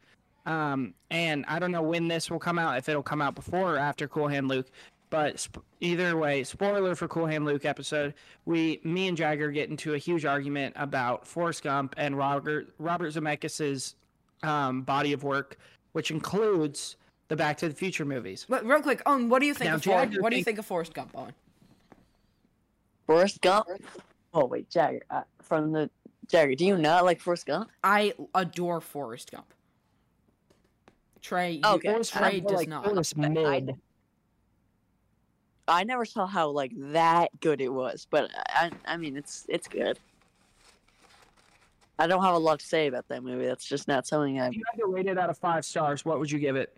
Um, and I don't know when this will come out, if it'll come out before or after Cool Hand Luke. But sp- either way, spoiler for Cool Hand Luke episode. We, me and Jagger, get into a huge argument about Forrest Gump and Robert Robert Zemeckis's um, body of work, which includes the Back to the Future movies. But real quick, Owen, what do you think Now, of Forrest? Jagger What do you think- think of Forrest Gump, Owen? Forrest Gump. Oh wait, Jagger. Uh, from the Jagger, do you not like Forrest Gump? I adore Forrest Gump. Trey, you, Okay, Trey does like, not. Forrest I- mid. I never saw how like that good it was, but I I mean it's it's good. I don't have a lot to say about that movie. That's just not something I. If you had to rate it out of five stars, what would you give it?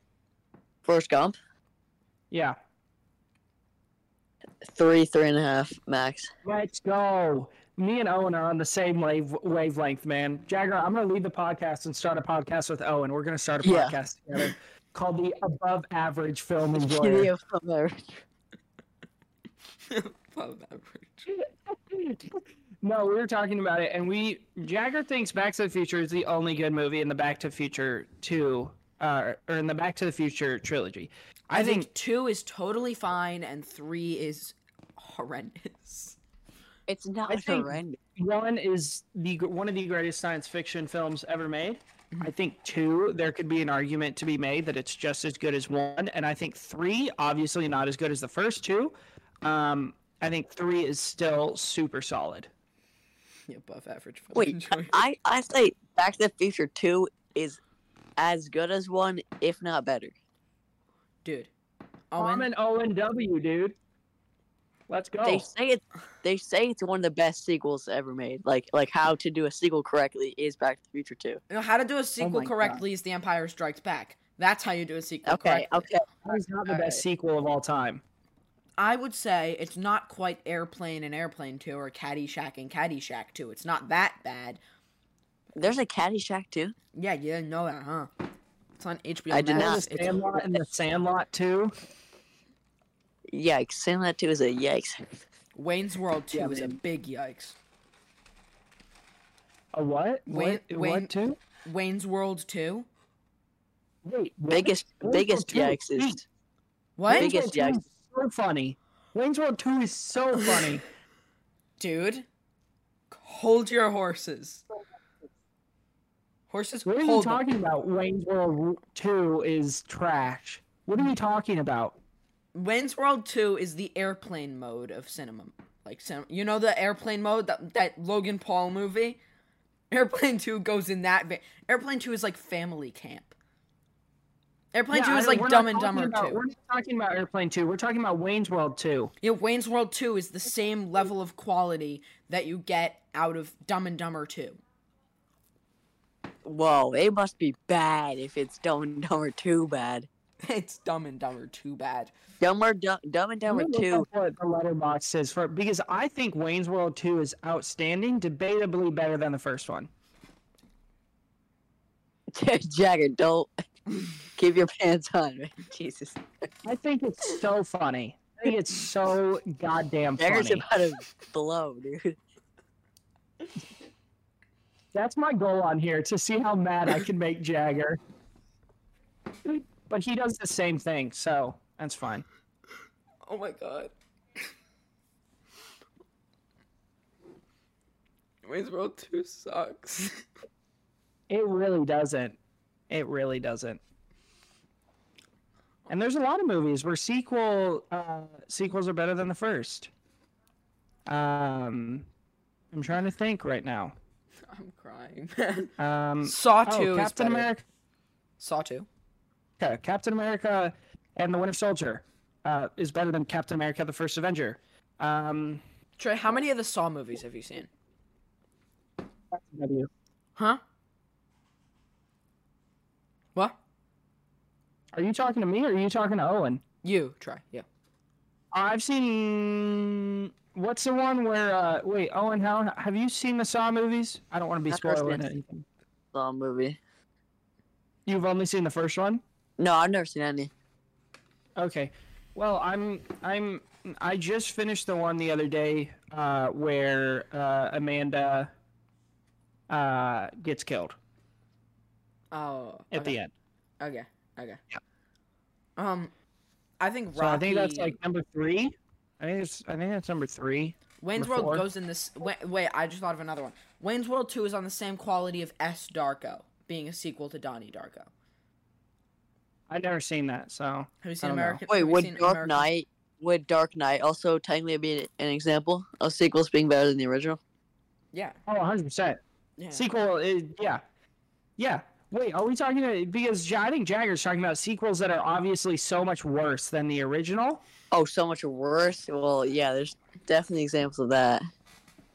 Forrest Gump, Yeah. three, three and a half max. Let's go. Me and Owen are on the same wave wavelength, man. Jagger, I'm gonna leave the podcast and start a podcast with Owen. We're gonna start a Yeah. podcast together called the Above Average Film Enjoyer. Video from there. Above average. no, we were talking about it, and we Jagger thinks Back to the Future is the only good movie in the Back to the Future two, uh, or in the Back to the Future trilogy. I, I, think, think two is totally fine and three is horrendous. It's not I think- horrendous. one is the one of the greatest science fiction films ever made. I think two, there could be an argument to be made that it's just as good as one, and I think three, obviously not as good as the first two. Um, I think three is still super solid. Yeah, above average. film Wait, enjoyer. I I say Back to the Future Two is as good as one, if not better. dude. I'm an O and W, dude. Let's go. They say it. They say it's one of the best sequels ever made. Like like how to do a sequel correctly is Back to the Future Two. you know how to do a sequel my God. correctly is The Empire Strikes Back. That's how you do a sequel Okay, correctly. okay. That is not the Alright. best sequel of all time. I would say it's not quite Airplane and Airplane 2 or Caddyshack and Caddyshack 2. It's not that bad. There's a Caddyshack 2? Yeah, you didn't know that, huh? It's on HBO I did not. The It's- Sandlot and the Sandlot too. Yikes! Saying that too is a yikes. Wayne's World 2 Yeah, is a big yikes. A what? Wayne- what? Wayne- what too? Wayne's World 2? Wait. Biggest biggest yikes is wait, What? Biggest yikes. So funny. Wayne's World 2 is so funny. Dude, hold your horses. Horses, what are you hold them. talking about? Wayne's World 2 is trash. What are you talking about? Wayne's World 2 is the airplane mode of cinema. Like, you know the airplane mode? That, that Logan Paul movie? Airplane 2 goes in that. Va- Airplane 2 is like family camp. Airplane Yeah, 2 is like Dumb and Dumber about- 2. We're not talking about Airplane 2. We're talking about Wayne's World 2. Yeah, Wayne's World 2 is the same level of quality that you get out of Dumb and Dumber 2. whoa. It must be bad if it's Dumb and Dumber too bad. it's Dumb and Dumber too bad. Dumber, Dumb, Dumb and Dumber Let me look two. what the Letterboxd says for because I think Wayne's World 2 is outstanding, debatably better than the first one. Jagger, don't keep your pants on, man. Jesus. I think it's so funny. I think it's so goddamn Jagger's funny. about to blow, dude. That's my goal on here to see how mad I can make Jagger. But he does the same thing, so that's fine. Oh my god. Wayne's World 2 sucks. It really doesn't. It really doesn't. And there's a lot of movies where sequel uh, sequels are better than the first. Um, I'm trying to think right now. I'm crying, man. Um, Saw oh, 2 is Captain. America, Saw 2? Okay, Captain America, and the Winter Soldier uh, is better than Captain America: The First Avenger. Um, Trey, how many of the Saw movies have you seen? Huh? What? Are you talking to me or are you talking to Owen? You, try, Yeah. I've seen. What's the one where? Uh, wait, Owen, how have you seen the Saw movies? I don't want to be I've spoiling anything. Saw movie. You've only seen the first one. No, I've never seen any. Okay. Well, I'm I'm I just finished the one the other day uh, where uh, Amanda uh, gets killed Oh. at okay. the end. Okay. Okay. Yeah. Um, I think Rocky. So I think that's like number three. I think it's I think that's number three. Wayne's number World four. goes in this. Wait, wait, I just thought of another one. Wayne's World Two is on the same quality of S Darko, being a sequel to Donnie Darko. I've never seen that, so Have you seen don't know. American? Wait, would Dark American- Knight would Dark Knight also technically be an example of sequels being better than the original? Yeah. oh, 100 percent. Yeah. Sequel is yeah, yeah. Wait, are we talking about, because I think Jagger's talking about sequels that are obviously so much worse than the original. Oh, so much worse. Well, yeah, there's definitely examples of that.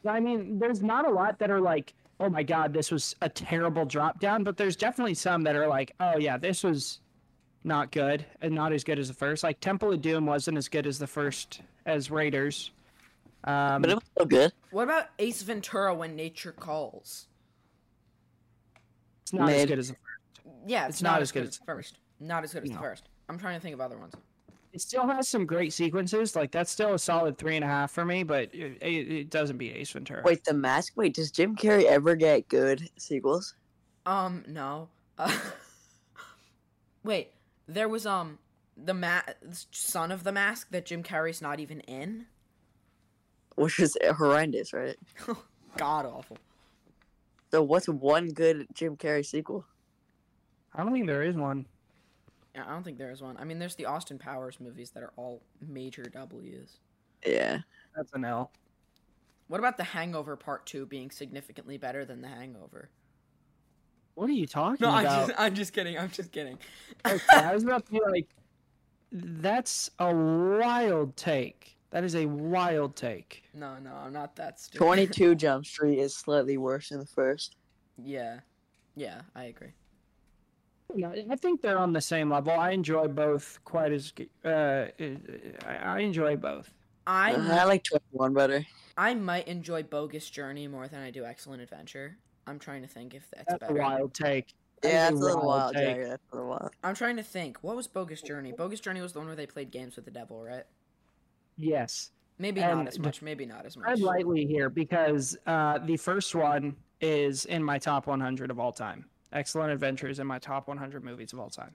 I mean, there's not a lot that are like, oh my god, this was a terrible drop down, but there's definitely some that are like, oh yeah, this was not good and not as good as the first. Like Temple of Doom wasn't as good as the first as Raiders. Um, But it was still good. What about Ace Ventura: When Nature Calls? It's not as good as the first. Yeah, it's, It's not as good as the first. Not as good as the first. I'm trying to think of other ones. It still has some great sequences. Like that's still a solid three and a half for me, but it, it, it doesn't be Ace Ventura. Wait, The Mask. Wait, does Jim Carrey ever get good sequels? Um, no. Uh, wait, there was um the ma- son of the mask that Jim Carrey's not even in. Which is horrendous, right? God awful. So what's one good Jim Carrey sequel? I don't think there is one. Yeah, I don't think there is one. I mean, there's the Austin Powers movies that are all major W's. Yeah. That's an L. What about The Hangover Part Two being significantly better than The Hangover? What are you talking No, I'm about? just, I'm just kidding. I'm just kidding. Okay, I was about to be like, that's a wild take. That is a wild take. No, no, I'm not that stupid. 22 Jump Street is slightly worse than the first. yeah, yeah, I agree. No, I think they're on the same level. I enjoy both quite as. Uh, I, I enjoy both. I I like 21 better. I might enjoy Bogus Journey more than I do Excellent Adventure. I'm trying to think if that's, That's a better. wild take. That Yeah, that's a little wild wild, take. Jagger. That's a little wild. I'm trying to think. What was Bogus Journey? Bogus Journey was the one where they played games with the devil, right? Yes. Maybe And not as much. Maybe not as much. Tread lightly here because uh, the first one is in my top 100 of all time. Excellent Adventures in my top 100 movies of all time.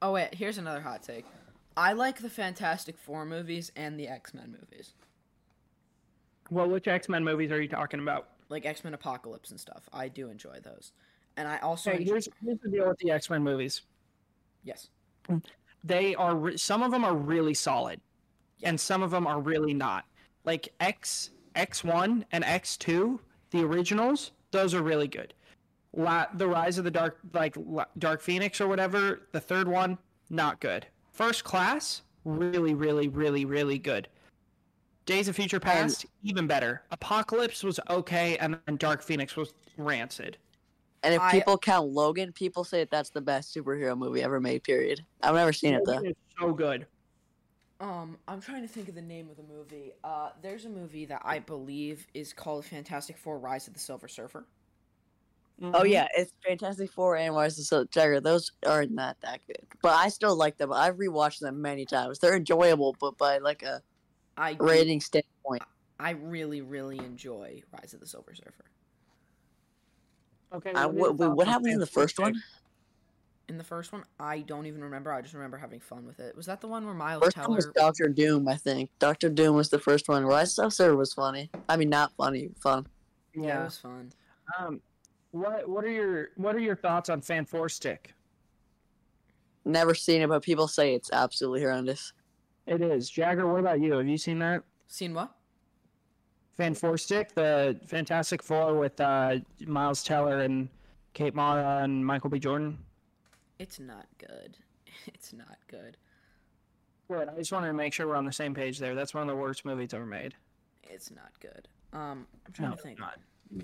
Oh wait, here's another hot take. I like the Fantastic Four movies and the X Men movies, Well, which X Men movies are you talking about? like X Men Apocalypse and stuff. I do enjoy those, and I also Okay, enjoy- here's, here's the deal with the X Men movies. yes, They are re- some of them are really solid. And some of them are really not. Like X X one and X two, the originals, those are really good. La- the Rise of the Dark, like La- Dark Phoenix or whatever, the third one, not good. First Class, really, really, really, really good. Days of Future Past, even better. Apocalypse was okay, and then Dark Phoenix was rancid. And if I- people count Logan, people say that that's the best superhero movie ever made. Period. I've never seen it though. Logan is so good. Um, I'm trying to think of the name of the movie. Uh, there's a movie that I believe is called Fantastic Four: Rise of the Silver Surfer. Oh yeah, it's Fantastic Four and Rise of the Silver Tiger. Those aren't that good, but I still like them. I've rewatched them many times. They're enjoyable, but by like a I do- rating standpoint, I really, really enjoy Rise of the Silver Surfer. Okay. What are your what, what on happens in the first Fantastic? one? In the first one, I don't even remember. I just remember having fun with it. Was that the one where Miles First one Teller? was Doctor Doom, I think. Doctor Doom was the first one. Rise of the Silver was funny. I mean, not funny, fun. yeah, it was fun. Um, what what are your what are your thoughts on Fan Four Stick? Never seen it, but people say it's absolutely horrendous. It is Jagger. What about you? Have you seen that Seen what? Fan Four Stick, the Fantastic Four with uh, Miles Teller and Kate Mara and Michael B. Jordan? It's not good. It's not good. Good. I just wanted to make sure we're on the same page there. That's one of the worst movies ever made. It's not good. Um, I'm trying No, to think. not.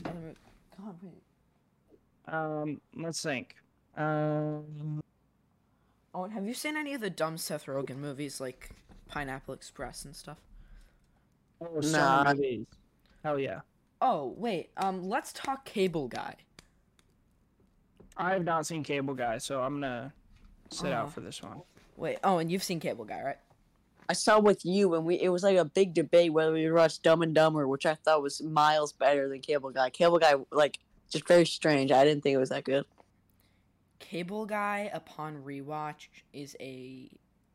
Other mo- God, wait. Um, let's think. Um, Oh, have you seen any of the dumb Seth Rogen movies like Pineapple Express and stuff? oh, Nah. movies. Hell yeah. Oh, wait. Um, let's talk Cable Guy. I have not seen Cable Guy, so I'm gonna sit Oh. out for this one. Wait. Oh, and you've seen Cable Guy, right? I saw with you, and we it was like a big debate whether we would watch Dumb and Dumber, which I thought was miles better than Cable Guy. Cable Guy, like, just very strange. I didn't think it was that good. Cable Guy, upon rewatch, is a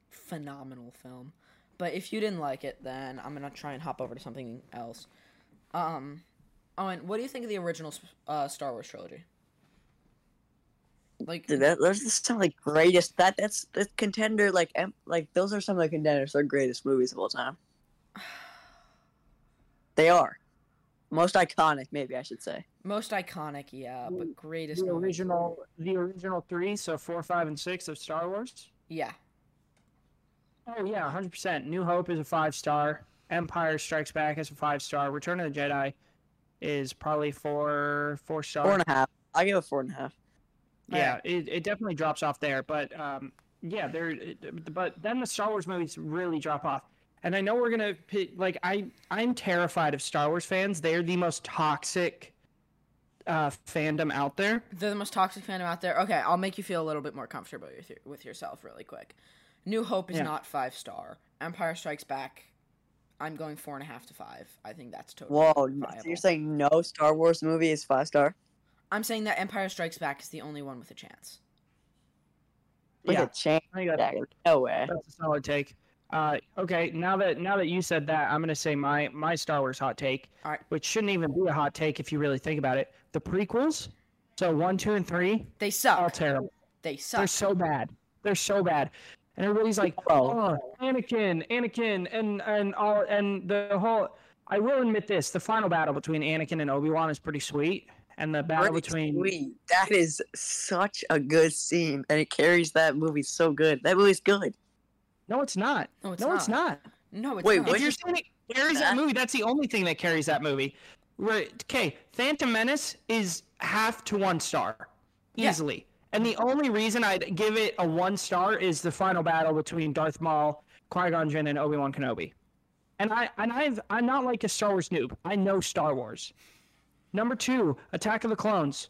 phenomenal film. But if you didn't like it, then I'm gonna try and hop over to something else. Um, oh, and what do you think of the original uh, Star Wars trilogy? Like, Dude, that, those are some of the greatest. That that's the contender. Like, em- like those are some of the contenders for greatest movies of all time. They are most iconic, maybe I should say. most iconic, yeah, but greatest. The movies. original, the original three, so four, five, and six of Star Wars. Yeah, Oh yeah, hundred percent. New Hope is a five star. Empire Strikes Back is a five star. Return of the Jedi is probably four four star. Four and a half. I give it four and a half. Yeah, it, it definitely drops off there. But um, yeah, there. But then the Star Wars movies really drop off. And I know we're gonna pi- like I I'm terrified of Star Wars fans. They're the most toxic uh, fandom out there. they're the most toxic fandom out there. Okay, I'll make you feel a little bit more comfortable with, your, with yourself really quick. New Hope is Yeah. not five star. Empire Strikes Back, I'm going four and a half to five. I think that's totally Whoa, so you're saying no Star Wars movie is five star? I'm saying that Empire Strikes Back is the only one with a chance. With yeah, a chance. I No way. that's a solid take. Uh, okay, now that now that you said that, I'm gonna say my my Star Wars hot take, All right. which shouldn't even be a hot take if you really think about it. The prequels, so one, two, and three, They suck. all terrible. they suck. They're so bad. They're so bad. And everybody's like, oh, Anakin, Anakin, and and all and the whole. I will admit this: the final battle between Anakin and Obi Wan is pretty sweet, and the battle Pretty between sweet. That is such a good scene, and it carries that movie so good. That movie's good. no, it's not. no, it's no, not. it's not. No, it's Wait, not. If what? you're saying it carries that That- movie, that's the only thing that carries that movie. Right? Okay, Phantom Menace is half to one star, Yeah. easily. And the only reason I'd give it a one star is the final battle between Darth Maul, Qui Gon Jinn, and Obi Wan Kenobi. And I and I've I'm not like a Star Wars noob. I know Star Wars. Number two, Attack of the Clones.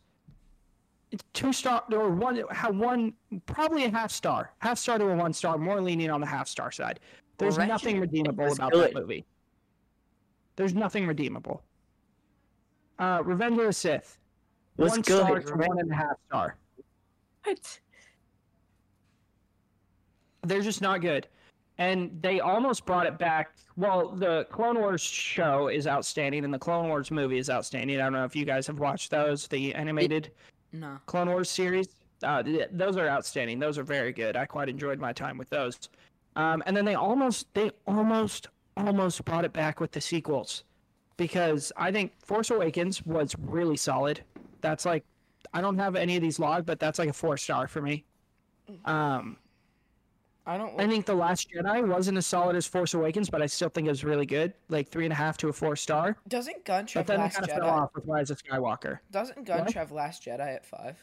it's two star or one ha- one probably a half star, half star to a one star, more leaning on the half star side. There's nothing redeemable about good. that movie. There's nothing redeemable. Uh, Revenge of the Sith. Was one good. star to one and a half star. What? They're just not good. And they almost brought it back. Well, the Clone Wars show is outstanding, and the Clone Wars movie is outstanding. I don't know if you guys have watched those, the animated No. Clone Wars series. Uh, th- those are outstanding. Those are very good. I quite enjoyed my time with those. Um, and then they almost, they almost, almost brought it back with the sequels, because I think Force Awakens was really solid. That's like, I don't have any of these logged, but that's like a four star for me. Um, I don't. I think The Last Jedi wasn't as solid as Force Awakens, but I still think it was really good, like three and a half to a four star. Doesn't Gunch But have then it Last kind of Jedi? fell off with Rise of Skywalker. Doesn't Gunch What? have Last Jedi at five?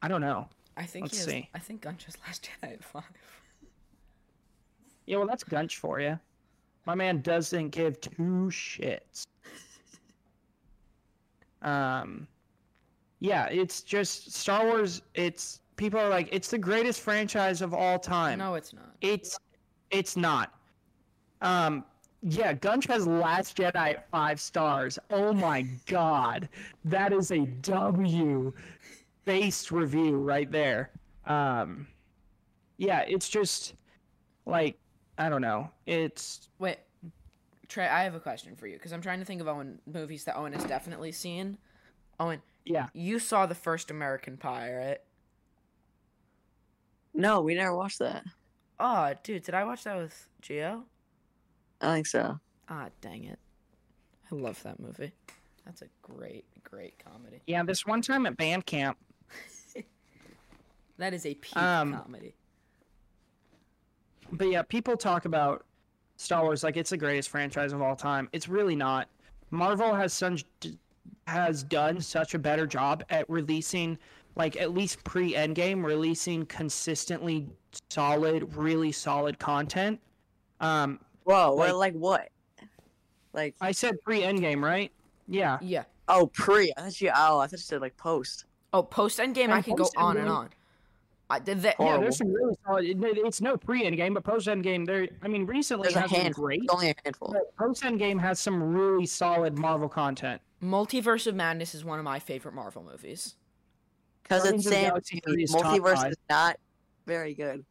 I don't know. I think Let's he has, see. I think Gunch has Last Jedi at five. Yeah, well, that's Gunch for you. My man doesn't give two shits. Um, yeah, it's just Star Wars. It's people are like, it's the greatest franchise of all time. No, it's not. It's it's not. Um yeah, Gunch has Last Jedi at five stars. Oh my god. That is a W based review right there. Um yeah, it's just like I don't know. It's Wait, Trey, I have a question for you because I'm trying to think of Owen movies that Owen has definitely seen. Owen, yeah. you saw the first American Pie, right? No, we never watched that. Oh, dude, did I watch that with Geo? I think so. Ah, dang it. I love that movie. That's a great, great comedy. Yeah, this one time at band camp, That is a peak Um, comedy. but yeah, people talk about Star Wars like it's the greatest franchise of all time. It's really not. Marvel has such has done such a better job at releasing like at least pre Endgame releasing consistently solid, really solid content. Um, Whoa, Like- well, like what? Like I said pre Endgame, right? Yeah. Yeah. oh pre. I thought you oh I thought you said like post. Oh, post Endgame, Yeah, I could go on and on. I did that. Yeah, there's some really solid. It's no pre Endgame, but post Endgame, there. I mean, recently There's a has been handful. great. It's only a handful. But post Endgame has some really solid Marvel content. Multiverse of Madness is one of my favorite Marvel movies. Because it's of the Sam. Galaxy three is top Multiverse five. is not very good.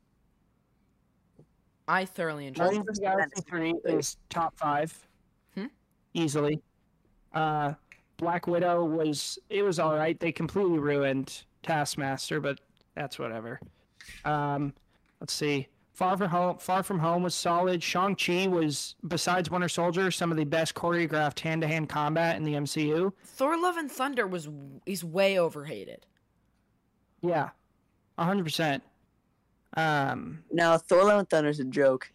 I thoroughly enjoy. Guardians of the Multiverse of Galaxy three is top five, Hmm? easily. Uh, Black Widow was it was all right. They completely ruined Taskmaster, but that's whatever. Um, let's see. Far from home, Far from Home was solid. Shang Chi was, besides Winter Soldier, some of the best choreographed hand-to-hand combat in the MCU. Thor: Love and Thunder was is way overhated. Yeah, hundred percent. Um, No, Thor: Love and Thunder is a joke.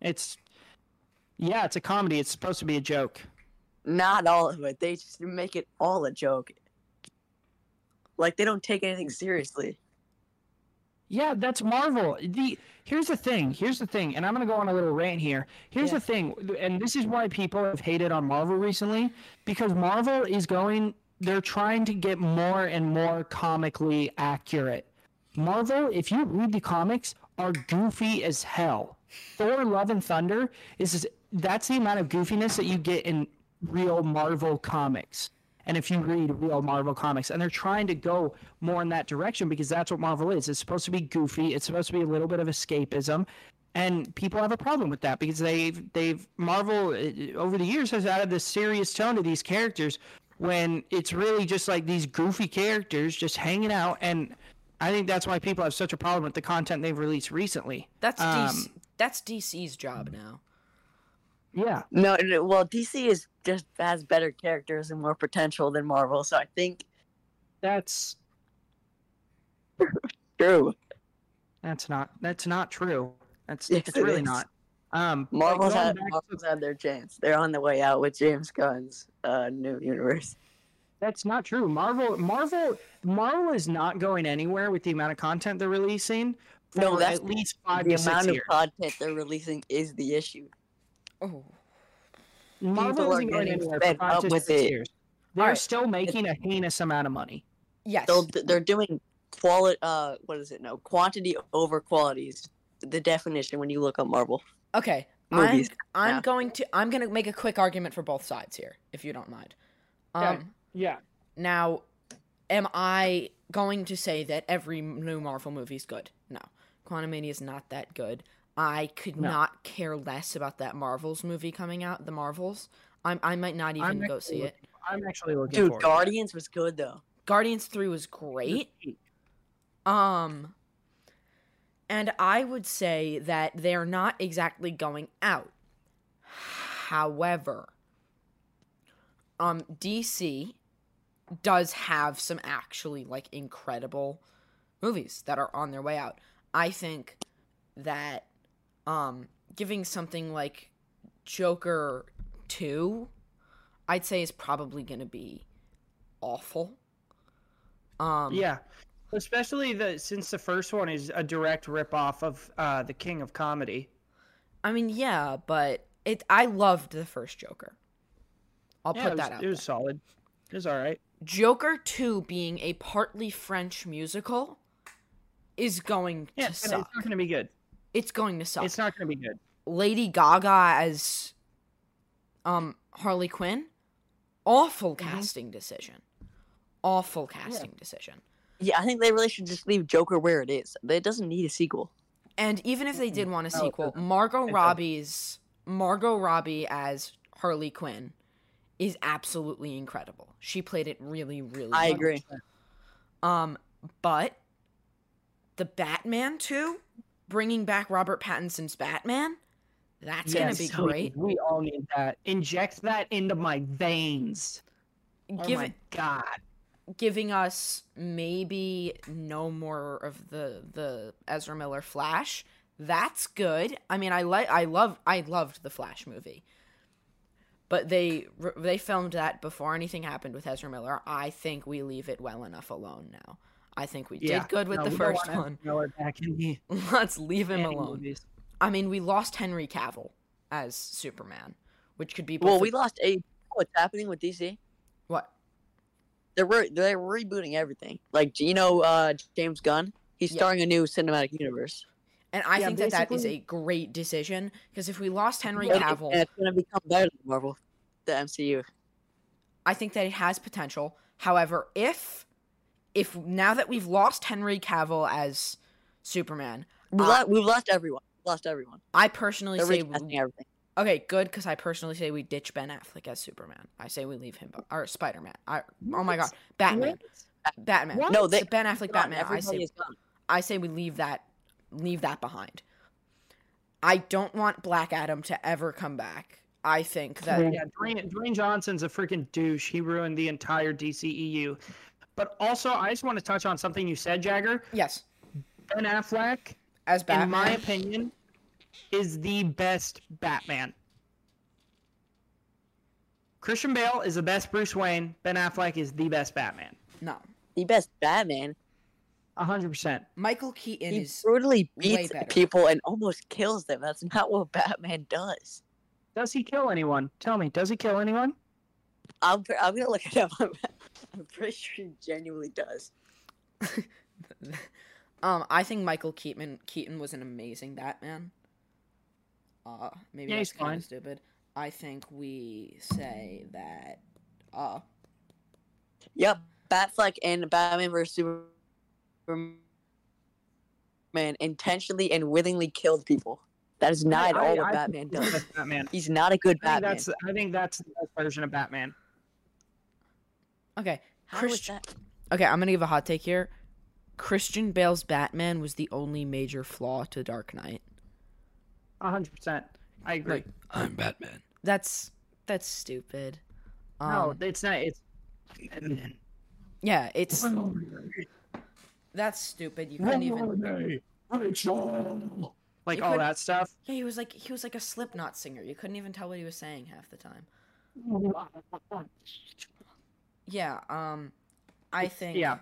it's yeah, it's a comedy. It's supposed to be a joke. Not all of it. They just make it all a joke. Like they don't take anything seriously. Yeah, that's Marvel. The here's the thing. Here's the thing, and I'm gonna go on a little rant here. Here's Yeah. the thing, and this is why people have hated on Marvel recently, because Marvel is going. They're trying to get more and more comically accurate. Marvel, if you read the comics, are goofy as hell. Thor: Love and Thunder is that's the amount of goofiness that you get in real Marvel comics. And if you read real Marvel comics, and they're trying to go more in that direction because that's what Marvel is. It's supposed to be goofy. It's supposed to be a little bit of escapism, and people have a problem with that because they've they've Marvel uh, over the years has added this serious tone to these characters when it's really just like these goofy characters just hanging out. And I think that's why people have such a problem with the content they've released recently. That's Um, DC, that's DC's job now. Yeah, No, no, well, DC is just has better characters and more potential than Marvel, so I think that's true. that's not that's not true. That's Yes, it's it really is. not. Um, Marvel's had Marvel's had their chance. They're on the way out with James Gunn's uh, new universe. That's not true. Marvel, Marvel, Marvel is not going anywhere with the amount of content they're releasing. No, that's at least five the amount of years. content they're releasing is the issue. Oh, Marvel people isn't going anywhere for five up to with six it. years. they're Alright. still making a heinous amount of money. Yes. They'll, they're doing quality. Uh, what is it? No, quantity over quality is the definition when you look up Marvel Okay. movies. I'm I'm Yeah. going to I'm going to make a quick argument for both sides here, if you don't mind. Um Okay. Yeah. now am I going to say that every new Marvel movie is good? No. Quantumania is not that good. I could No. not care less about that Marvels movie coming out, the Marvels. I I might not even go actually see it. I'm actually looking Dude, forward to that. Guardians was good though. Guardians 3 was great. Um and I would say that they're not exactly going out. However, um DC does have some actually like incredible movies that are on their way out. I think that um giving something like Joker 2 I'd say is probably going to be awful. Um Yeah. Especially the since the first one is a direct ripoff of uh, the King of Comedy. I mean, yeah, but it. I loved the first Joker. I'll yeah, put was, that out. it was solid. It was all right. Joker Two being a partly French musical is going Yeah, to suck. it's not going to be good. It's going to suck. It's not going to be good. Lady Gaga as um Harley Quinn, awful Mm-hmm. casting decision. Awful casting decision. Yeah, I think they really should just leave Joker where it is. It doesn't need a sequel. And even if they did want a sequel. Margot Robbie's Margot Robbie as Harley Quinn is absolutely incredible. She played it really, really. I well. agree. Um, but the Batman too, bringing back Robert Pattinson's Batman, that's gonna be Yes, great. We all need that. Inject that into my veins. Oh Give my god. Giving us maybe no more of the the Ezra Miller Flash. That's good. I mean, I like I love I loved the Flash movie. But they they filmed that before anything happened with Ezra Miller. I think we leave it well enough alone now. I think we Yeah. did good with No, the we first one. Back in the Let's leave him alone. movies. I mean, we lost Henry Cavill as Superman, which could be both Well, a- we lost a. What's happening with DC? What? They're re- they're rebooting everything. Like you know, uh, James Gunn. He's Yeah. starting a new cinematic universe. And I Yeah, think that that is a great decision because if we lost Henry And Cavill, and it's gonna become better than Marvel, the MCU. I think that it has potential. However, if if now that we've lost Henry Cavill as Superman, We Uh, lost, we've lost everyone. Lost everyone. I personally They're say recasting everything. Okay, good because I personally say we ditch Ben Affleck as Superman. I say we leave him be- or Spider Man. I oh my god, Batman, Batman. What? No, they The Ben Affleck gone. Batman. I say. I say we leave that leave that behind. I don't want Black Adam to ever come back. I think that Yeah, Dwayne, Dwayne Johnson's a freaking douche. He ruined the entire DCEU. But also, I just want to touch on something you said, Jagger. yes, Ben Affleck, as Batman. in my opinion, is the best Batman. Christian Bale is the best Bruce Wayne. Ben Affleck is the best Batman. no, The best Batman. hundred percent. Michael Keaton He is brutally beats better. people and almost kills them. That's not what Batman does. Does he kill anyone? Tell me, does he kill anyone? I'm pre- I'm gonna look it up. I'm pretty sure he genuinely does. um, I think Michael Keaton Keaton was an amazing Batman. Uh, maybe Yeah, that's he's kind fine. of stupid. I think we say that. Uh, Yep, Batfleck and Batman vs Superman intentionally and willingly killed people. That is not I- all what I Batman think he's does. Batman. He's not a good I Batman. that's I think that's the best version of Batman. okay, How is Christian. Okay, I'm gonna give a hot take here. Christian Bale's Batman was the only major flaw to Dark Knight. Hundred percent. I agree. Like, I'm Batman. That's that's stupid. Um, no, it's not. It's yeah, it's that's stupid. You couldn't even. like You all that stuff. Yeah, he was like he was like a Slipknot singer. You couldn't even tell what he was saying half the time. Yeah, um, I think. Yeah.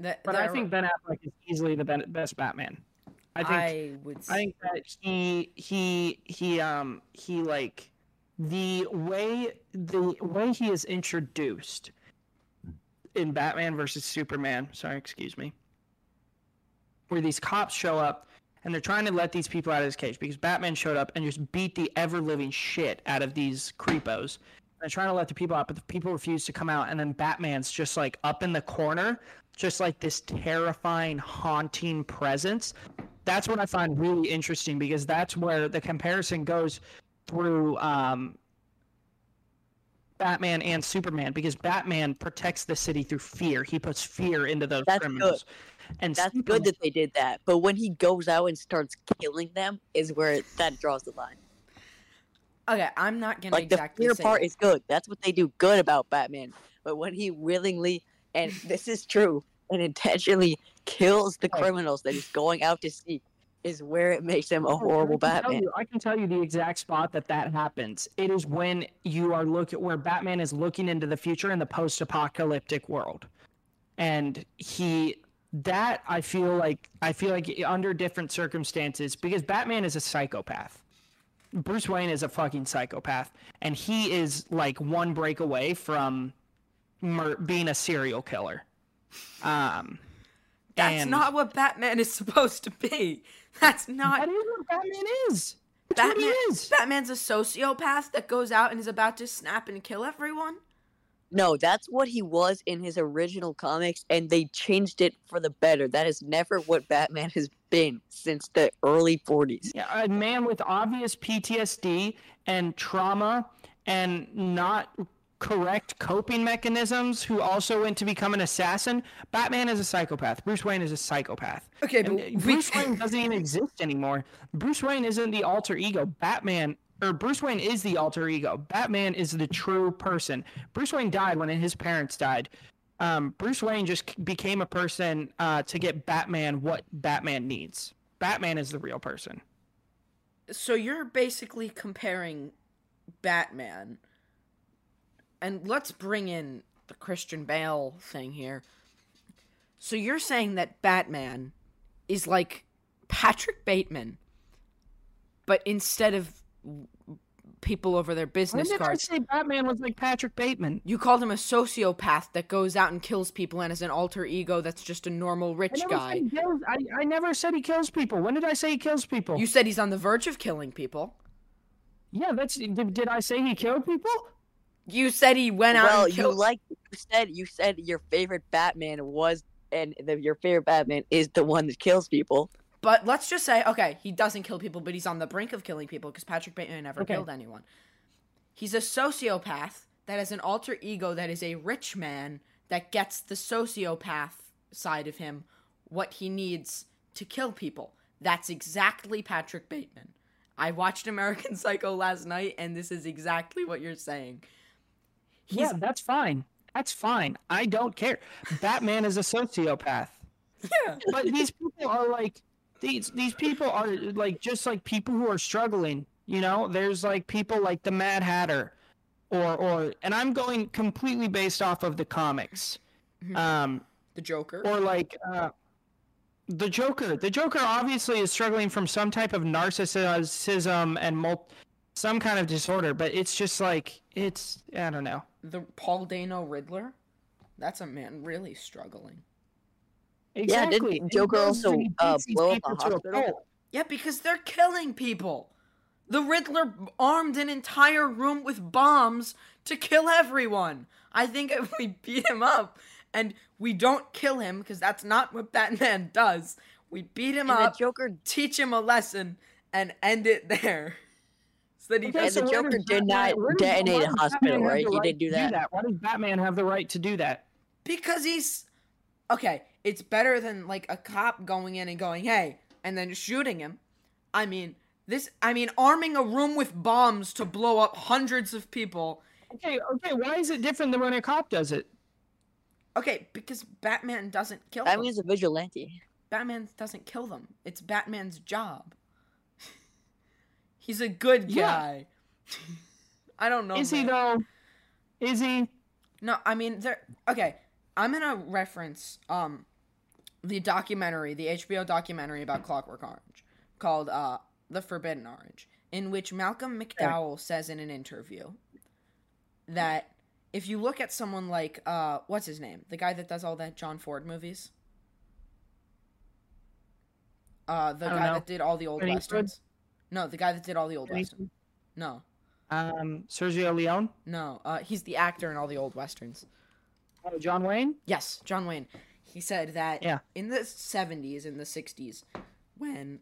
That, But that- I think Ben Affleck is easily the ben- best Batman. I think I, I would. s- think that he he he um he like the way the way he is introduced in Batman versus Superman. Sorry, excuse me. Where these cops show up and they're trying to let these people out of this cage because Batman showed up and just beat the ever living shit out of these creepos. They're trying to let the people out, but the people refuse to come out. And then Batman's just like up in the corner, just like this terrifying, haunting presence. That's what I find really interesting because that's where the comparison goes through um, Batman and Superman because Batman protects the city through fear. He puts fear into those That's criminals. And That's Superman- good that they did that. But when he goes out and starts killing them, is where that draws the line. Okay, I'm not gonna Like exactly the fear say part that. is good. That's what they do good about Batman. But when he willingly, and this is true, and intentionally kills the criminals that he's going out to see, is where it makes him a Oh, horrible I Batman. you- I can tell you the exact spot that that happens. It is when you are looking where Batman is looking into the future in the post-apocalyptic world, and he that I feel like I feel like under different circumstances because Batman is a psychopath. Bruce Wayne is a fucking psychopath, and he is like one break away from mur- being a serial killer. Um, That's and not what Batman is supposed to be. That's not that is what Batman is. That's what he Batman. is. Batman's a sociopath that goes out and is about to snap and kill everyone. No, that's what he was in his original comics, and they changed it for the better. That is never what Batman has been since the early 40s. Yeah, a man with obvious PTSD and trauma and not correct coping mechanisms who also went to become an assassin. Batman is a psychopath. Bruce Wayne is a psychopath. Okay, but uh, we- Bruce Wayne doesn't even exist anymore. Bruce Wayne isn't the alter ego. Batman or Bruce Wayne is the alter ego. Batman is the true person. Bruce Wayne died when his parents died. Um, Bruce Wayne just became a person uh, to get Batman what Batman needs. Batman is the real person. So you're basically comparing Batman, and let's bring in the Christian Bale thing here. So you're saying that Batman is like Patrick Bateman, but instead of people over their business I cards, say Batman was like Patrick Bateman? you called him a sociopath that goes out and kills people and is an alter ego that's just a normal rich never, guy. kills, I, I never said he kills people. When did I say he kills people? You said he's on the verge of killing people. yeah, that's. Did, did I say he killed people? You said he went out Well, you like you said you said your favorite Batman was, and the, your favorite Batman is the one that kills people. But let's just say, okay, he doesn't kill people, but he's on the brink of killing people because Patrick Bateman never Okay. killed anyone. He's a sociopath that has an alter ego that is a rich man that gets the sociopath side of him what he needs to kill people. That's exactly Patrick Bateman. I watched American Psycho last night, and this is exactly what you're saying. He's yeah, that's fine. That's fine. I don't care. Batman is a sociopath. yeah. But these people are like these these people are like just like people who are struggling. You know, there's like people like the Mad Hatter, or or and I'm going completely based off of the comics. Mhm. Um, the Joker. or like uh, the Joker. The Joker obviously is struggling from some type of narcissism and mul- some kind of disorder, but it's just like it's I don't know. the Paul Dano Riddler. That's a man really struggling. Yeah, didn't Exactly. And he Joker also, uh, blow up people a hospital? Yeah, because they're killing people. The Riddler armed an entire room with bombs to kill everyone. I think if we beat him up and we don't kill him, because that's not what Batman does, we beat him And the up, Joker teach him a lesson, and end it there. so that he Okay, And doesn't. the Joker did Batman- not where detonate a hospital, right? He right didn't do to that. Why does Batman have the right to do that? Because he's okay. It's better than like a cop going in and going, "Hey," and then shooting him. I mean, this. I mean, arming a room with bombs to blow up hundreds of people. Okay, okay. Why is it different than when a cop does it? Okay, because Batman doesn't kill them. Batman's a vigilante. Batman doesn't kill them. It's Batman's job. He's a good guy. Yeah. I don't know. Is he though? Is he? No, I mean there. Okay, I'm gonna reference um the documentary, the HBO documentary about Clockwork Orange called uh The Forbidden Orange, in which Malcolm McDowell says in an interview that if you look at someone like uh what's his name? The guy that does all that John Ford movies? Uh the guy know. that did all the old westerns. No, the guy that did all the old westerns. No. Um, Sergio Leone. No, uh he's the actor in all the old westerns. Oh, John Wayne. Yes, John Wayne. He said that Yeah. in the 70s in the 60s, when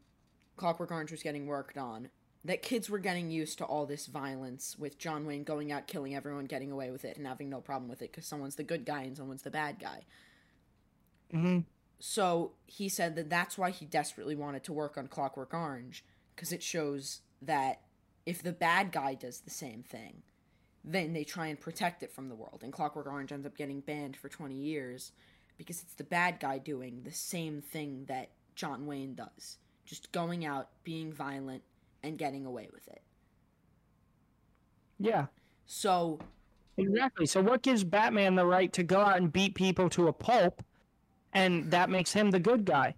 Clockwork Orange was getting worked on, that kids were getting used to all this violence with John Wayne going out, killing everyone, getting away with it, and having no problem with it because someone's the good guy and someone's the bad guy. Mm-hmm. So he said that that's why he desperately wanted to work on Clockwork Orange because it shows that if the bad guy does the same thing, then they try and protect it from the world. And Clockwork Orange ends up getting banned for 20 years because it's the bad guy doing the same thing that John Wayne does just going out, being violent, and getting away with it. Yeah. So, Exactly. So what gives Batman the right to go out and beat people to a pulp, and that makes him the good guy?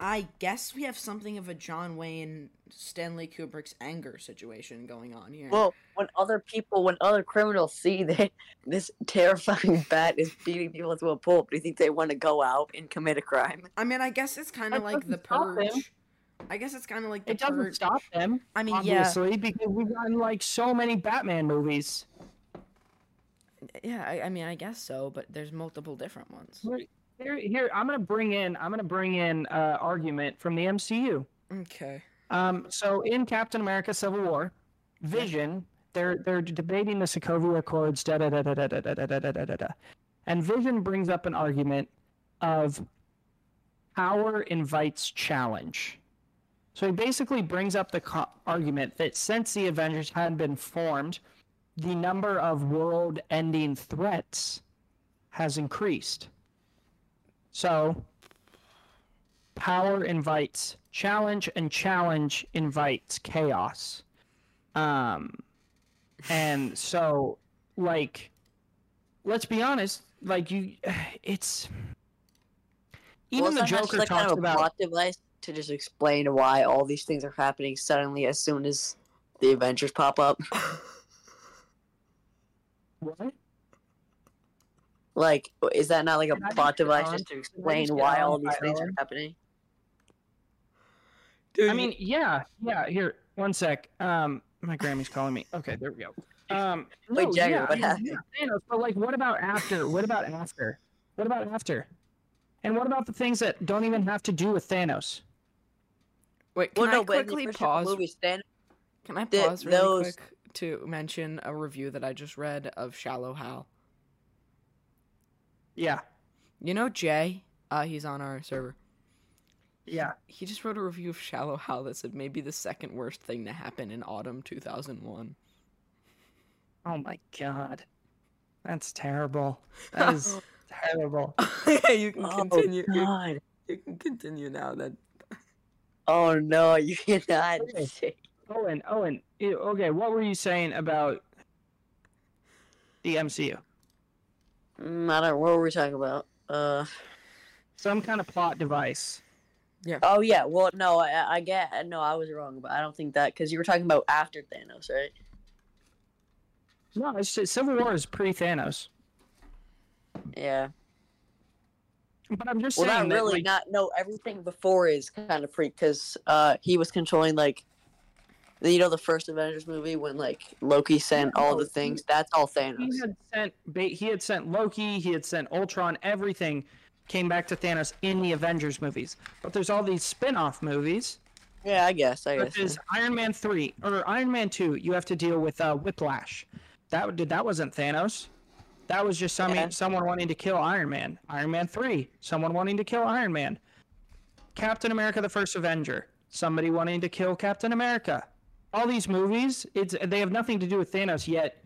I guess we have something of a John Wayne, Stanley Kubrick's anger situation going on here. Well, when other people, when other criminals see that this terrifying bat is beating people to a pulp, do you think they want to go out and commit a crime? I mean, I guess it's kind of like the doesn't stop him. purge. I guess it's kind of like the It doesn't purge. stop them, I mean, yeah, obviously, because we've gotten like so many Batman movies. yeah. I, I mean, I guess so, but there's multiple different ones. Here, here, I'm gonna bring in, I'm gonna bring in uh, argument from the MCU. Okay. Um, so in Captain America: Civil War, Vision, they're they're debating the Sokovia Accords, da da da da da da da da da da da da, and Vision brings up an argument of power invites challenge. So he basically brings up the co- argument that since the Avengers had been formed, the number of world-ending threats has increased. So power invites challenge and challenge invites chaos um and so like let's be honest like you it's even Well, the joker like talks kind of a about plot device to just explain why all these things are happening suddenly as soon as the Avengers pop up. what Like, is that not like a Can I just plot device just to explain get why all these by things are happening? Dude, i mean yeah yeah here one sec um my grammy's calling me okay there we go um Wait, no, Jagger, yeah, what happened? yeah, Thanos, but like what about after what about after what about after and what about the things that don't even have to do with thanos wait, can Well, no, I but quickly pause? movie, Stan- Can I the- pause really those- quick to mention a review that I just read of Shallow Hal? Yeah You know Jay? Uh, he's on our server. yeah He just wrote a review of Shallow Hal that said maybe the second worst thing to happen in autumn 2001. Oh my god. That's terrible. That is terrible. you can Oh, continue. You, God. you can continue now. Then Oh no, you cannot Okay. say. Owen, Owen, okay, what were you saying about the MCU? Mm, I don't. What were we talking about? Uh. Some kind of plot device. Yeah. Oh yeah. Well, no, I, I get. No, I was wrong, but I don't think that because you were talking about after Thanos, right? No, it's just, Civil War is pre Thanos. Yeah. But I'm just Well, saying not that, really. like, Not no. Everything before is kind of freak because uh he was controlling like, you know, the first Avengers movie when like Loki sent all the things. That's all Thanos. he had sent he had sent Loki, he had sent Ultron, everything came back to Thanos in the Avengers movies. But there's all these spin-off movies Yeah, I guess. I guess. As Iron Man three or Iron Man two, you have to deal with uh, Whiplash. That did that wasn't Thanos. That was just some, Yeah. someone wanting to kill Iron Man. Iron Man three, someone wanting to kill Iron Man. Captain America: The First Avenger, somebody wanting to kill Captain America. All these movies, it's they have nothing to do with Thanos yet.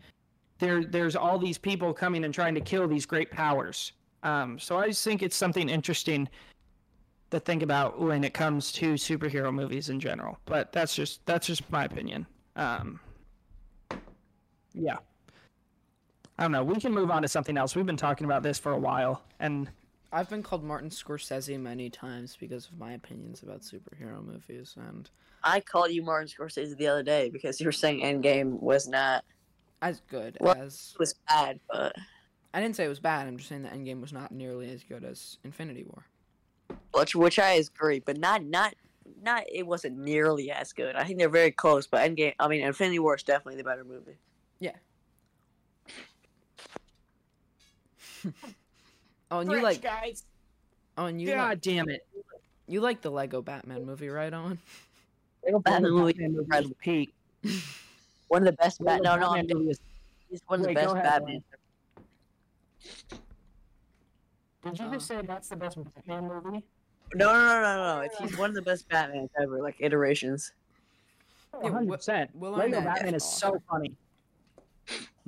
There, there's all these people coming and trying to kill these great powers. Um, so I just think it's something interesting to think about when it comes to superhero movies in general. But that's just that's just my opinion. Um, yeah. I don't know. We can move on to something else. We've been talking about this for a while, and I've been called Martin Scorsese many times because of my opinions about superhero movies, and I called you Martin Scorsese the other day because you were saying Endgame was not as good Well- as was bad, but I didn't say it was bad. I'm just saying that Endgame was not nearly as good as Infinity War. which which I agree, but not not not it wasn't nearly as good. I think they're very close, but Endgame I mean Infinity War is definitely the better movie. Oh, and you like guys. oh, and you God like, damn it. you like the Lego Batman movie, right? On Lego Batman movie, Batman movie is incredible. peak. one of the best. Bat- no, no, Batman I'm he's one of the Wait, go best ahead, Batman. Did you Uh, just say that's the best Batman movie? No, no, no, no, no. It's, he's one of the best Batmans ever, like iterations. Yeah, hundred percent. Will Lego Batman is is so funny.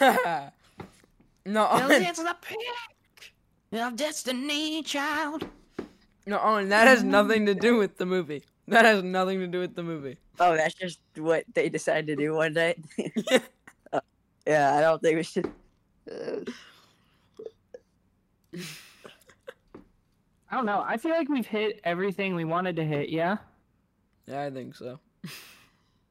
no. it's the pick of destiny, child. No, Owen, that has nothing to do with the movie. That has nothing to do with the movie. Oh, that's just what they decided to do one night. Uh, yeah, I don't think we should. Uh, I don't know. I feel like we've hit everything we wanted to hit. Yeah. Yeah, I think so.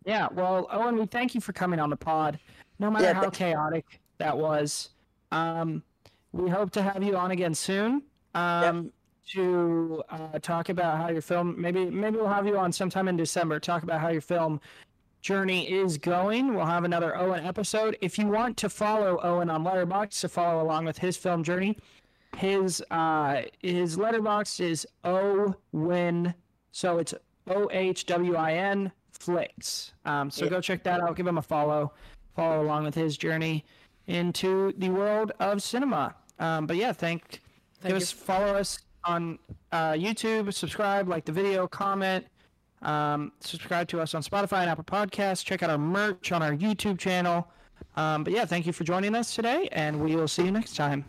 Yeah. Well, Owen, we thank you for coming on the pod. No matter Yeah, how chaotic that was, um, we hope to have you on again soon. Um, to uh, talk about how your film. Maybe maybe we'll have you on sometime in December. Talk about how your film journey is going. We'll have another Owen episode. If you want to follow Owen on Letterboxd to follow along with his film journey, his uh his Letterboxd is Owen. So it's O H W I N Flicks. Um, so Yeah. go check that out. Give him a follow. Follow along with his journey into the world of cinema. Um, but yeah, thank. Thank give you. us follow us on uh, YouTube. Subscribe, like the video, comment. Um, subscribe to us on Spotify and Apple Podcasts. Check out our merch on our YouTube channel. Um, but yeah, thank you for joining us today, and we will see you next time.